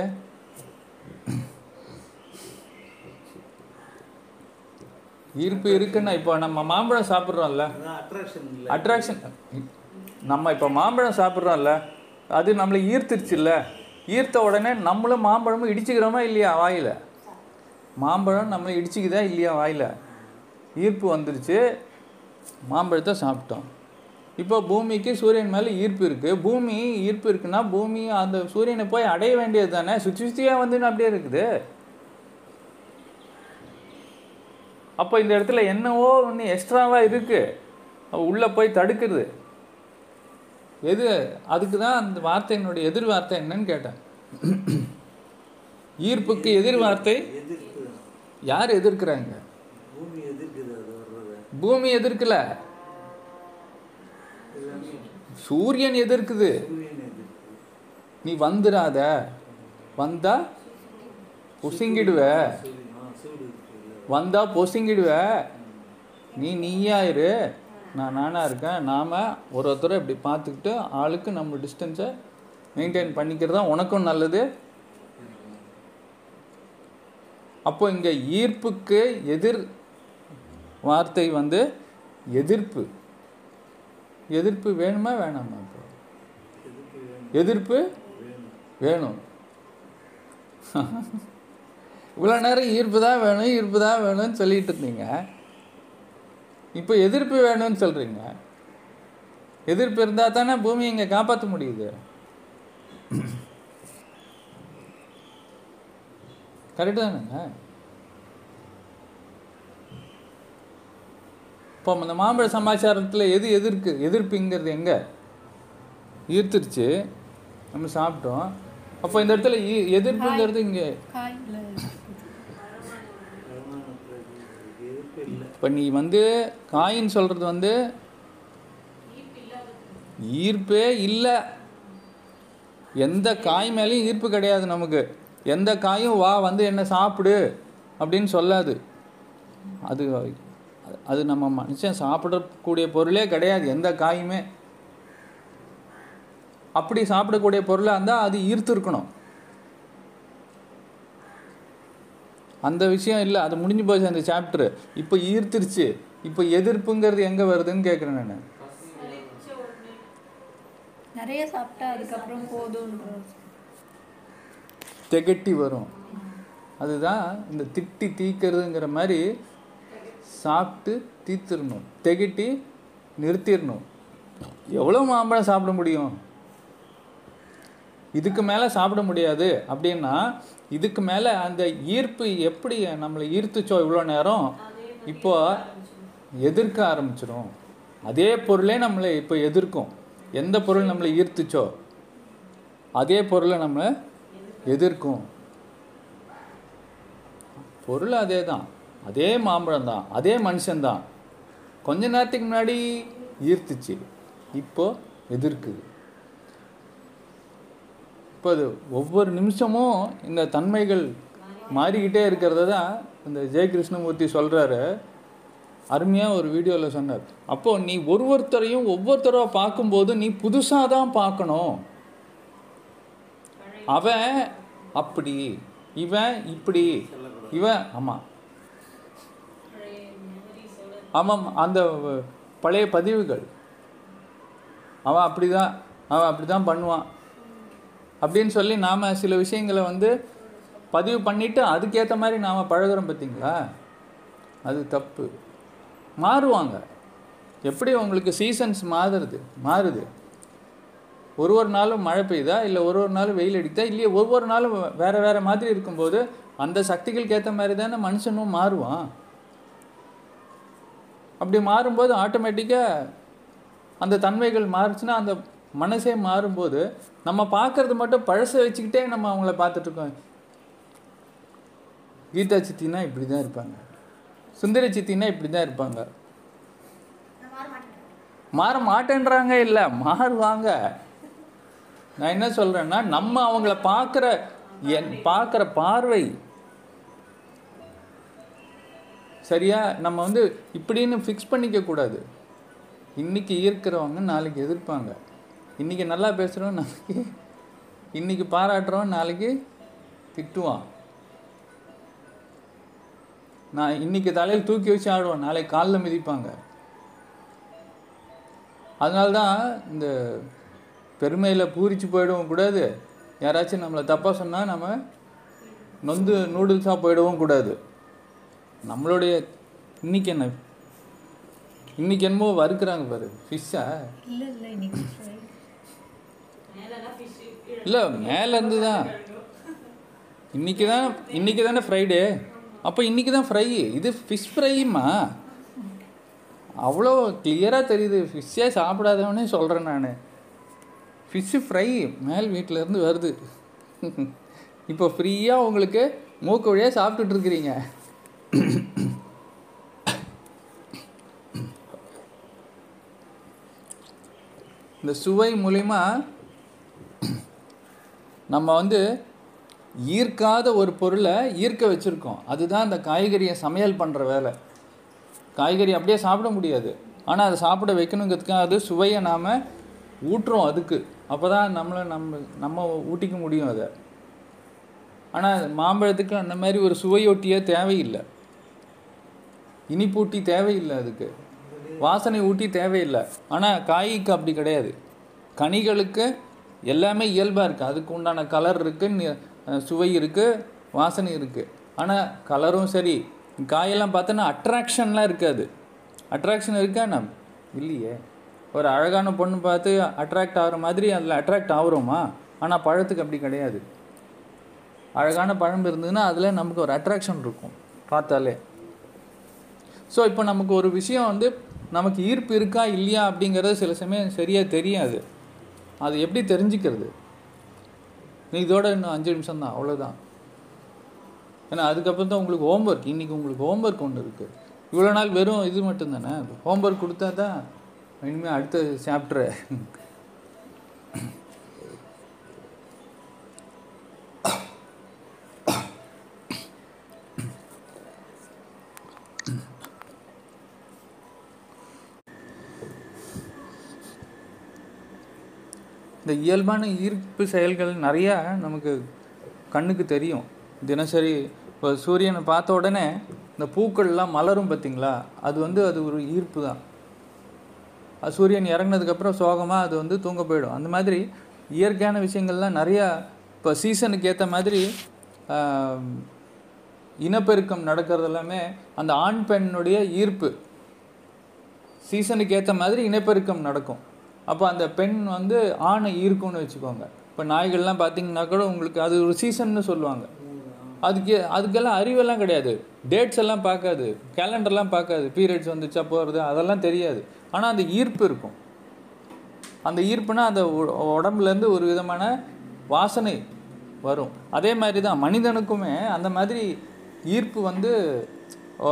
ஈர்ப்பு இருக்குன்னா இப்போ நம்ம மாம்பழம் சாப்பிட்றோம்ல. அட்ராக்ஷன் நம்ம இப்போ மாம்பழம் சாப்பிட்றோம்ல அது நம்மளை ஈர்த்துருச்சுல்ல. ஈர்த்த உடனே நம்மளும் மாம்பழமும் இடிச்சுக்கிறோமா இல்லையா வாயில்? மாம்பழம் நம்மளை இடிச்சுக்குதா இல்லையா வாயில்? ஈர்ப்பு வந்துருச்சு மாம்பழத்தை சாப்பிட்டோம். இப்போ பூமிக்கு சூரியன் மேலே ஈர்ப்பு இருக்குது பூமி ஈர்ப்பு இருக்குன்னா பூமி அந்த சூரியனை போய் அடைய வேண்டியது தானே? சுற்றி சுற்றியாக வந்து அப்படியே இருக்குது. அப்போ இந்த இடத்துல என்னவோ ஒன்று எக்ஸ்ட்ராவாக இருக்குது உள்ளே போய் தடுக்குது. எது? அதுக்கு தான் அந்த வார்த்தையினுடைய எதிர் வார்த்தை என்னன்னு கேட்டேன். ஈர்ப்புக்கு எதிர் வார்த்தை? யார் எதிர்க்கிறாங்க? பூமி எதிர்க்கல. சூரியன் எதிர்க்குது. நீ வந்துடாத வந்தா பொசுங்கிடுவ. வந்தால் பொசுங்கிடுவ. நீ நீயாயிரு நான் நானா இருக்கேன். நாம் ஒரு ஒருத்தரை இப்படி பார்த்துக்கிட்டு ஆளுக்கு நம்ம டிஸ்டன்ஸை மெயின்டைன் பண்ணிக்கிறது தான் உனக்கும் நல்லது. அப்போ இங்கே ஈர்ப்புக்கு எதிர் வார்த்தை வந்து எதிர்ப்பு. எதிர்ப்பு வேணுமா வேணாமா இப்போ? எதிர்ப்பு வேணும். வேணும். இவ்வளோ நேரம் ஈர்ப்பு தான் வேணும் ஈர்ப்பு தான் வேணும்னு சொல்லிட்டு இருந்தீங்க. இப்போ எதிர்ப்பு வேணும்னு சொல்கிறீங்க எதிர்ப்பு இருந்தால் தானே பூமியை இங்கே காப்பாற்ற முடியுது. கரெக்டு தானேங்க? இப்போ இந்த மாம்பழ சமாச்சாரத்தில் எது எதிர்க்கு? எதிர்ப்புங்கிறது எங்கே? ஈர்த்துருச்சு. நம்ம சாப்பிட்டோம். அப்போ இந்த இடத்துல ஈ- எதிர்ப்புங்கிறது இங்கே காயில் வருமானத்தில் எதிர்ப்பு இல்லை இப்போ நீ வந்து காயின் சொல்கிறது வந்து ஈர்ப்பே இல்லை. எந்த காய் மேலேயும் ஈர்ப்பு கிடையாது நமக்கு. எந்த காயும் வா வந்து என்ன சாப்பிடு அப்படின்னு சொல்லாது. அது அது நம்ம மனுஷன் சாப்பிடக்கூடிய பொருளே கிடையாது எந்த காயுமே. அப்படி சாப்பிடக்கூடிய பொருளாக இருந்தால் அது ஈர்த்து இருக்கணும் அந்த விஷயம் இல்லை அது முடிஞ்சு போச்சு அந்த சாப்டர் இப்போ ஈர்த்துருச்சு. இப்போ எதிர்ப்புங்கிறது எங்கே வருதுன்னு கேட்குறேன் நான். நிறைய சாப்பிட்டா அதுக்கப்புறம் போதுன்ற திகட்டி வரும். அதுதான் இந்த திட்டி தீக்கிறதுங்கிற மாதிரி சாப்பிட்டு தீத்துடணும் திகட்டி நிறுத்திடணும். எவ்வளோ மாம்பழம் சாப்பிட முடியும்? இதுக்கு மேலே சாப்பிட முடியாது. அப்படின்னா இதுக்கு மேலே அந்த ஈர்ப்பு எப்படி நம்மளை ஈர்த்துச்சோ இவ்வளோ நேரம் இப்போ எதிர்க்க ஆரம்பிச்சிடும் அதே பொருளே நம்மளை இப்போ எதிர்க்கும். எந்த பொருள் நம்மளை ஈர்த்துச்சோ அதே பொருளை நம்மளை எதிர்க்கும். பொருள் அதே தான் அதே மாம்பழம் தான். அதே மனுஷன்தான். கொஞ்ச நேரத்துக்கு முன்னாடி ஈர்த்துச்சு. இப்போ எதிர்க்குது. இப்போ அது ஒவ்வொரு நிமிஷமும் இந்த தன்மைகள் மாறிக்கிட்டே இருக்கிறத தான் இந்த ஜெய கிருஷ்ணமூர்த்தி சொல்கிறாரு அருமையாக ஒரு வீடியோவில் சொன்னார். அப்போது நீ ஒரு ஒருத்தரையும் ஒவ்வொருத்தராக பார்க்கும்போது நீ புதுசாக தான் பார்க்கணும். அவன் அப்படி இவன் இப்படி இவன் ஆமாம் ஆமாம் அந்த பழைய பதிவுகள். அவன் அப்படி தான் அவன் அப்படி தான் பண்ணுவான். அப்படின்னு சொல்லி நாம் சில விஷயங்களை வந்து பதிவு பண்ணிவிட்டு அதுக்கேற்ற மாதிரி நாம் பழகுறோம் பார்த்தீங்களா? அது தப்பு. மாறுவாங்க. எப்படி உங்களுக்கு சீசன்ஸ் மாறுது? மாறுது. ஒரு ஒரு நாளும் மழை பெய்யுதா? இல்லை ஒரு ஒரு நாளும் வெயில் அடித்தா இல்லையே ஒவ்வொரு நாளும் வேறு வேறு மாதிரி இருக்கும்போது அந்த சக்திகளுக்கு ஏற்ற மாதிரி தானே மனுஷனும் மாறுவான். அப்படி மாறும்போது ஆட்டோமேட்டிக்காக அந்த தன்மைகள் மாறுச்சுன்னா அந்த மனசே மாறும்போது நம்ம பார்க்கறது மட்டும் பழசை வச்சுக்கிட்டே நம்ம அவங்கள பார்த்துட்ருக்கோம். கீதா சித்தினா இப்படி தான் இருப்பாங்க. சுந்தரி சித்தினா இப்படி தான் இருப்பாங்க. மாற மாட்டேன்றாங்க. இல்லை மாறுவாங்க. நான் என்ன சொல்கிறேன்னா நம்ம அவங்கள பார்க்குற என் பார்க்குற பார்வை சரியா நம்ம வந்து இப்படின்னு ஃபிக்ஸ் பண்ணிக்க கூடாது. இன்னைக்கு ஈர்க்கிறவங்க நாளைக்கு எதிர்ப்பாங்க. இன்னைக்கு நல்லா பேசுகிறோம் நாளைக்கு இன்னைக்கு பாராட்டுறோம் நாளைக்கு திட்டுவான். நான் இன்னைக்கு தலையில் தூக்கி வச்சு ஆடுவேன் நாளைக்கு காலில் மிதிப்பாங்க. அதனால தான் இந்த பெருமையில் பூரிச்சு போயிடவும் கூடாது. யாராச்சும் நம்மளை தப்பாக சொன்னால் நம்ம நொந்து நூடுல்ஸாக போயிடவும் கூடாது. நம்மளுடைய இன்னைக்கு என்ன? இன்னைக்கு என்னமோ வறுக்கிறாங்க பாரு ஃபிஷ்ஷா இல்லை இல்லை இல்லை மேலேருந்து தான் இன்னைக்கு தான் இன்றைக்கி தானே ஃப்ரைடே அப்போ இன்றைக்கி தான் ஃப்ரை இது ஃபிஷ் ஃப்ரையுமா அவ்வளோ கிளியராக தெரியுது. ஃபிஷ்ஷே சாப்பிடாதவனே சொல்கிறேன் நான். ஃபிஷ்ஷு ஃப்ரை மேல் வீட்டில் இருந்து வருது. இப்போ ஃப்ரீயாக உங்களுக்கு மூக்கு வழியாக சாப்பிட்டுட்ருக்குறீங்க இந்த சுவை மூலிமா நம்ம வந்து ஈர்க்காத ஒரு பொருளை ஈர்க்க வச்சுருக்கோம். அதுதான் அந்த காய்கறியை சமையல் பண்ணுற வேலை. காய்கறி அப்படியே சாப்பிட முடியாது. ஆனால் அதை சாப்பிட வைக்கணுங்கிறதுக்காக அது சுவையை நாம் ஊட்டுறோம் அதுக்கு. அப்போ தான் நம்மளை நம்ம நம்ம ஊட்டிக்க முடியும் அதை. ஆனால் மாம்பழத்துக்கு அந்த மாதிரி ஒரு சுவையொட்டியே தேவையில்லை. இனிப்பூட்டி தேவையில்லை அதுக்கு. வாசனை ஊட்டி தேவையில்லை. ஆனால் காய்க்கு அப்படி கிடையாது. கனிகளுக்கு எல்லாமே இயல்பாக இருக்குது அதுக்கு உண்டான கலர் இருக்குது சுவை இருக்குது வாசனை இருக்குது ஆனால் கலரும் சரி. காயெல்லாம் பார்த்தோன்னா அட்ராக்ஷன்லாம் இருக்காது. அட்ராக்ஷன் இருக்கா? நம் இல்லையே. ஒரு அழகான பொண்ணு பார்த்து அட்ராக்ட் ஆகிற மாதிரி அதில் அட்ராக்ட் ஆகுறோமா? ஆனால் பழத்துக்கு அப்படி கிடையாது. அழகான பழம் இருந்ததுன்னா அதில் நமக்கு ஒரு அட்ராக்ஷன் இருக்கும் பார்த்தாலே. ஸோ இப்போ நமக்கு ஒரு விஷயம் வந்து நமக்கு ஈர்ப்பு இருக்கா இல்லையா அப்படிங்கிறது சில சமயம் சரியாக தெரியாது. அது எப்படி தெரிஞ்சுக்கிறது? நீ இதோட இன்னும் அஞ்சு நிமிஷம் தான் அவ்வளோதான் ஏன்னா அதுக்கப்புறம் தான் உங்களுக்கு ஹோம்ஒர்க் இன்றைக்கி உங்களுக்கு ஹோம்ஒர்க் ஒன்று இருக்குது இவ்வளோ நாள் வெறும் இது மட்டும்தானே? ஹோம்ஒர்க் கொடுத்தா தான் இனிமேல் அடுத்த சாப்டரு இந்த இயல்பான ஈர்ப்பு செயல்கள் நிறையா நமக்கு கண்ணுக்கு தெரியும். தினசரி இப்போ சூரியனை பார்த்த உடனே இந்த பூக்கள்லாம் மலரும் பார்த்தீங்களா? அது வந்து அது ஒரு ஈர்ப்பு தான். சூரியன் இறங்குனதுக்கப்புறம் சோகமாக அது வந்து தூங்க போயிடும். அந்த மாதிரி இயற்கையான விஷயங்கள்லாம் நிறையா இப்போ சீசனுக்கு ஏற்ற மாதிரி இனப்பெருக்கம் நடக்கிறது எல்லாமே அந்த ஆண் பெண்ணுடைய ஈர்ப்பு. சீசனுக்கு ஏற்ற மாதிரி இனப்பெருக்கம் நடக்கும். அப்போ அந்த பெண் வந்து ஆணை ஈர்க்கும்னு வச்சுக்கோங்க. இப்போ நாய்கள்லாம் பார்த்தீங்கன்னா கூட உங்களுக்கு அது ஒரு சீசன்னு சொல்லுவாங்க. அதுக்கு அதுக்கெல்லாம் அறிவெல்லாம் கிடையாது. டேட்ஸ் எல்லாம் பார்க்காது. கேலண்டர்லாம் பார்க்காது. பீரியட்ஸ் வந்துச்சா போகிறது அதெல்லாம் தெரியாது. ஆனால் அந்த ஈர்ப்பு இருக்கும். அந்த ஈர்ப்புனா அந்த உடம்புலேருந்து ஒரு விதமான வாசனை வரும். அதே மாதிரி தான் மனிதனுக்குமே அந்த மாதிரி ஈர்ப்பு வந்து ஓ,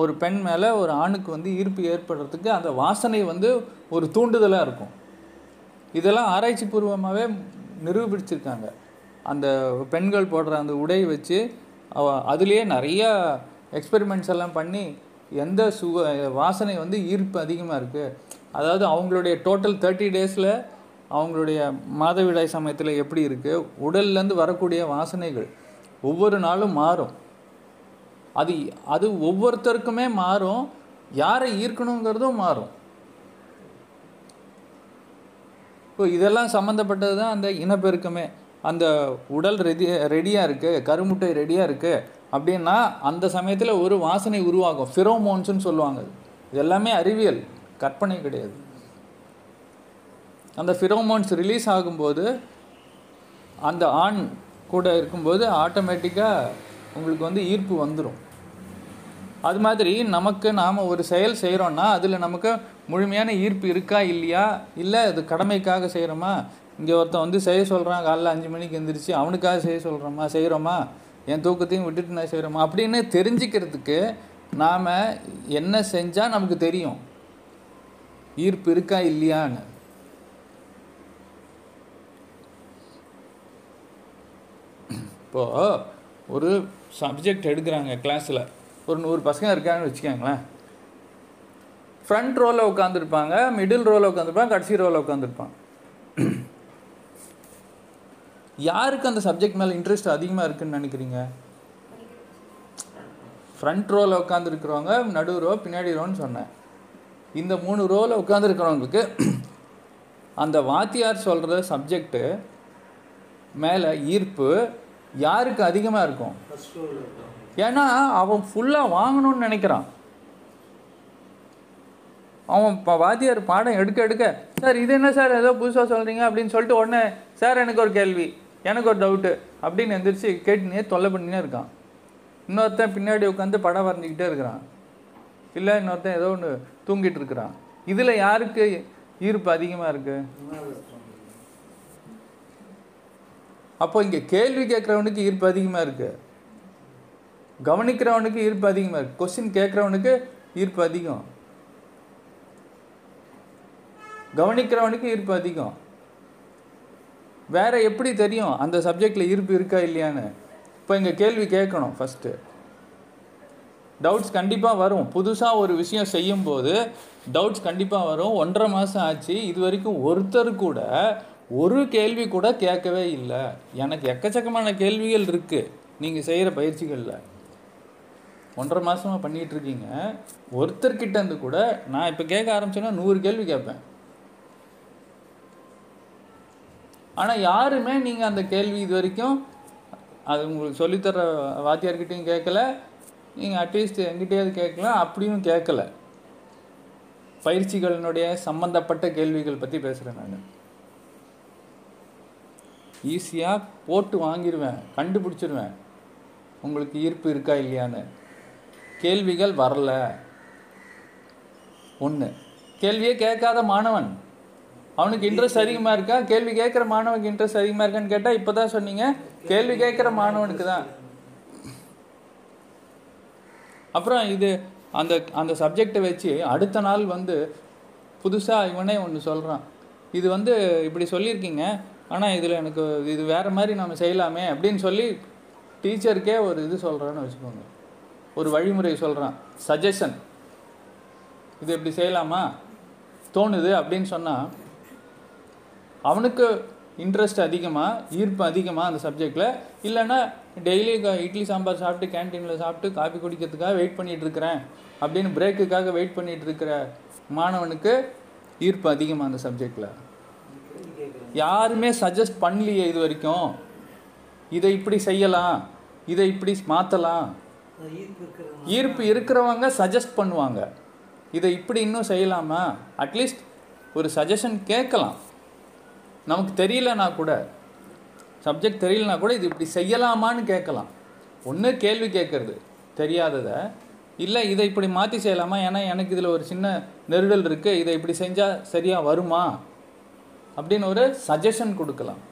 ஒரு பெண் மேலே ஒரு ஆணுக்கு வந்து ஈர்ப்பு ஏற்படுறதுக்கு அந்த வாசனை வந்து ஒரு தூண்டுதலாக இருக்கும். இதெல்லாம் ஆராய்ச்சி பூர்வமாகவே நிரூபிச்சிருக்காங்க. அந்த பெண்கள் போடுற அந்த உடை வச்சு அவ அதுலேயே நிறையா எக்ஸ்பெரிமெண்ட்ஸ் எல்லாம் பண்ணி எந்த சுவ வாசனை வந்து ஈர்ப்பு அதிகமாக இருக்குது அதாவது அவங்களுடைய டோட்டல் தேர்ட்டி டேஸில் அவங்களுடைய மாதவிடாய் சமயத்தில் எப்படி இருக்குது உடல்லேருந்து வரக்கூடிய வாசனைகள் ஒவ்வொரு நாளும் மாறும். அது அது ஒவ்வொருத்தருக்குமே மாறும். யாரை ஈர்க்கணுங்கிறதும் மாறும். இப்போ இதெல்லாம் சம்மந்தப்பட்டது தான் அந்த இனப்பெருக்கமே. அந்த உடல் ரெடி ரெடியாக இருக்குது கருமுட்டை ரெடியாக இருக்குது அப்படின்னா அந்த சமயத்தில் ஒரு வாசனை உருவாகும். ஃபிரோமோன்ஸ்னு சொல்லுவாங்க. இது எல்லாமே அறிவியல் கற்பனை கிடையாது. அந்த ஃபிரோமோன்ஸ் ரிலீஸ் ஆகும்போது அந்த ஆண் கூட இருக்கும்போது ஆட்டோமேட்டிக்காக உங்களுக்கு வந்து ஈர்ப்பு வந்துடும் அது மாதிரி நமக்கு நாம் ஒரு செயல் செய்கிறோன்னா அதில் நமக்கு முழுமையான ஈர்ப்பு இருக்கா இல்லையா? இல்லை அது கடமைக்காக செய்கிறோமா இங்கே ஒருத்தன் வந்து செய்ய சொல்கிறான் காலைல அஞ்சு மணிக்கு எந்திரிச்சு அவனுக்காக செய்ய சொல்கிறோமா செய்கிறோமா என் தூக்கத்தையும் விட்டுட்டு நான் செய்கிறோமா அப்படின்னு தெரிஞ்சுக்கிறதுக்கு நாம் என்ன செஞ்சால் நமக்கு தெரியும். ஈர்ப்பு இருக்கா இல்லையான்னு. இப்போது ஒரு சப்ஜெக்ட் எடுக்கிறாங்க கிளாஸில் ஒரு நூறு பசங்க இருக்காங்கன்னு வச்சுக்கோங்களேன். ஃப்ரண்ட் ரோவில் உட்காந்துருப்பாங்க மிடில் ரோவில் உட்காந்துருப்பாங்க கடைசி ரோவில் உட்காந்துருப்பாங்க யாருக்கு அந்த சப்ஜெக்ட் மேலே இன்ட்ரெஸ்ட் அதிகமாக இருக்குன்னு நினைக்கிறீங்க? ஃப்ரண்ட் ரோவில் உட்காந்துருக்கிறவங்க நடு ரோ பின்னாடி ரோன்னு சொன்னேன். இந்த மூணு ரோவில் உட்காந்துருக்கிறவங்களுக்கு அந்த வாத்தியார் சொல்கிற சப்ஜெக்ட்டு மேலே ஈர்ப்பு யாருக்கு அதிகமாக இருக்கும். ஏன்னா அவன் ஃபுல்லாக வாங்கணும்னு நினைக்கிறான். அவன் இப்போ வாத்தியார் பாடம் எடுக்க எடுக்க சார் இது என்ன சார்? ஏதோ புதுசாக சொல்கிறீங்க அப்படின்னு சொல்லிட்டு உடனே சார் எனக்கு ஒரு கேள்வி எனக்கு ஒரு டவுட்டு அப்படின்னு எந்திரிச்சு கேட்டுனே தொல்லை பண்ணினே இருக்கான். இன்னொருத்தன் பின்னாடி உட்காந்து படம் வரைஞ்சிக்கிட்டே இருக்கிறான். இல்லை இன்னொருத்தன் ஏதோ ஒன்று தூங்கிட்டு இருக்கிறான். இதில் யாருக்கு ஈர்ப்பு அதிகமாக இருக்குது அப்போ இங்கே கேள்வி கேட்குறவனுக்கு ஈர்ப்பு அதிகமாக இருக்குது கவனிக்கிறவனுக்கு ஈர்ப்பு அதிகமாக இருக்கு. கொஸ்டின் கேட்குறவனுக்கு ஈர்ப்பு அதிகம். கவனிக்கிறவனுக்கு ஈர்ப்பு அதிகம். வேற எப்படி தெரியும்? அந்த சப்ஜெக்டில் ஈர்ப்பு இருக்கா இல்லையான்னு? இப்போ இங்கே கேள்வி கேட்கணும் ஃபஸ்ட்டு டவுட்ஸ் கண்டிப்பாக வரும். புதுசாக ஒரு விஷயம் செய்யும்போது டவுட்ஸ் கண்டிப்பாக வரும். ஒன்றரை மாதம் ஆச்சு. இது வரைக்கும் ஒருத்தர் கூட ஒரு கேள்வி கூட கேட்கவே இல்லை. எனக்கு எக்கச்சக்கமான கேள்விகள் இருக்குது நீங்கள் செய்கிற பயிற்சிகளில். ஒன்றரை மாதமாக பண்ணிகிட்டு இருக்கீங்க ஒருத்தர்கிட்ட இருந்து கூட நான் இப்போ கேட்க ஆரம்பிச்சேன்னா நூறு கேள்வி கேட்பேன். ஆனால் யாருமே நீங்கள் அந்த கேள்வி இது வரைக்கும் அது உங்களுக்கு சொல்லித்தர வாத்தியார்கிட்டையும் கேட்கல. நீங்கள் அட்லீஸ்ட் எங்கிட்டேயாவது கேட்கலாம். அப்படியும் கேட்கல. பயிற்சிகளினுடைய சம்பந்தப்பட்ட கேள்விகள் பற்றி பேசுகிறேன் நான். ஈஸியாக போட்டு வாங்கிடுவேன் கண்டுபிடிச்சிருவேன். உங்களுக்கு ஈர்ப்பு இருக்கா இல்லையான்னு. கேள்விகள் வரல. ஒன்று கேள்வியே கேட்காத மாணவன். அவனுக்கு இன்ட்ரெஸ்ட் அதிகமாக இருக்கா? கேள்வி கேட்குற மாணவனுக்கு இன்ட்ரெஸ்ட் அதிகமாக இருக்கான்னு கேட்டால் இப்போ தான் சொன்னீங்க. கேள்வி கேட்குற மாணவனுக்கு தான். அப்புறம் இது அந்த அந்த சப்ஜெக்டை வச்சு அடுத்த நாள் வந்து புதுசாக இவனே ஒன்று சொல்கிறான் இது வந்து இப்படி சொல்லியிருக்கீங்க ஆனால் இதில் எனக்கு இது வேறு மாதிரி நம்ம செய்யலாமே அப்படின்னு சொல்லி டீச்சருக்கே ஒரு இது சொல்கிறான்னு வச்சுக்கோங்க. ஒரு வழிமுறை சொல்கிறான் சஜஷன் இது இப்படி செய்யலாமா? தோணுது அப்படின்னு சொன்னால் அவனுக்கு இன்ட்ரெஸ்ட் அதிகமாக ஈர்ப்பு அதிகமாக அந்த சப்ஜெக்டில் இல்லைன்னா டெய்லி இட்லி சாம்பார் சாப்பிட்டு கேன்டீனில் சாப்பிட்டு காஃபி குடிக்கிறதுக்காக வெயிட் பண்ணிகிட்ருக்கிறேன் அப்படின்னு பிரேக்குக்காக வெயிட் பண்ணிகிட்ருக்கிற மாணவனுக்கு ஈர்ப்பு அதிகமாக அந்த சப்ஜெக்டில் யாருமே சஜஸ்ட் பண்ணலையே இது வரைக்கும். இதை இப்படி செய்யலாம். இதை இப்படி மாற்றலாம் ஈர்ப்பு இருக்கிறவங்க. சஜஸ்ட் பண்ணுவாங்க. இதை இப்படி இன்னும் செய்யலாமா? அட்லீஸ்ட் ஒரு சஜஷன் கேட்கலாம். நமக்கு தெரியலனா கூட சப்ஜெக்ட் தெரியலனா கூட இது இப்படி செய்யலாமான்னு கேட்கலாம். ஒன்று கேள்வி கேட்கறது தெரியாததை. இல்லை இதை இப்படி மாற்றி செய்யலாமா? ஏன்னா எனக்கு இதில் ஒரு சின்ன நெருடல் இருக்குது இதை இப்படி செஞ்சால் சரியாக வருமா? அப்படின்னு ஒரு சஜஷன் கொடுக்கலாம்.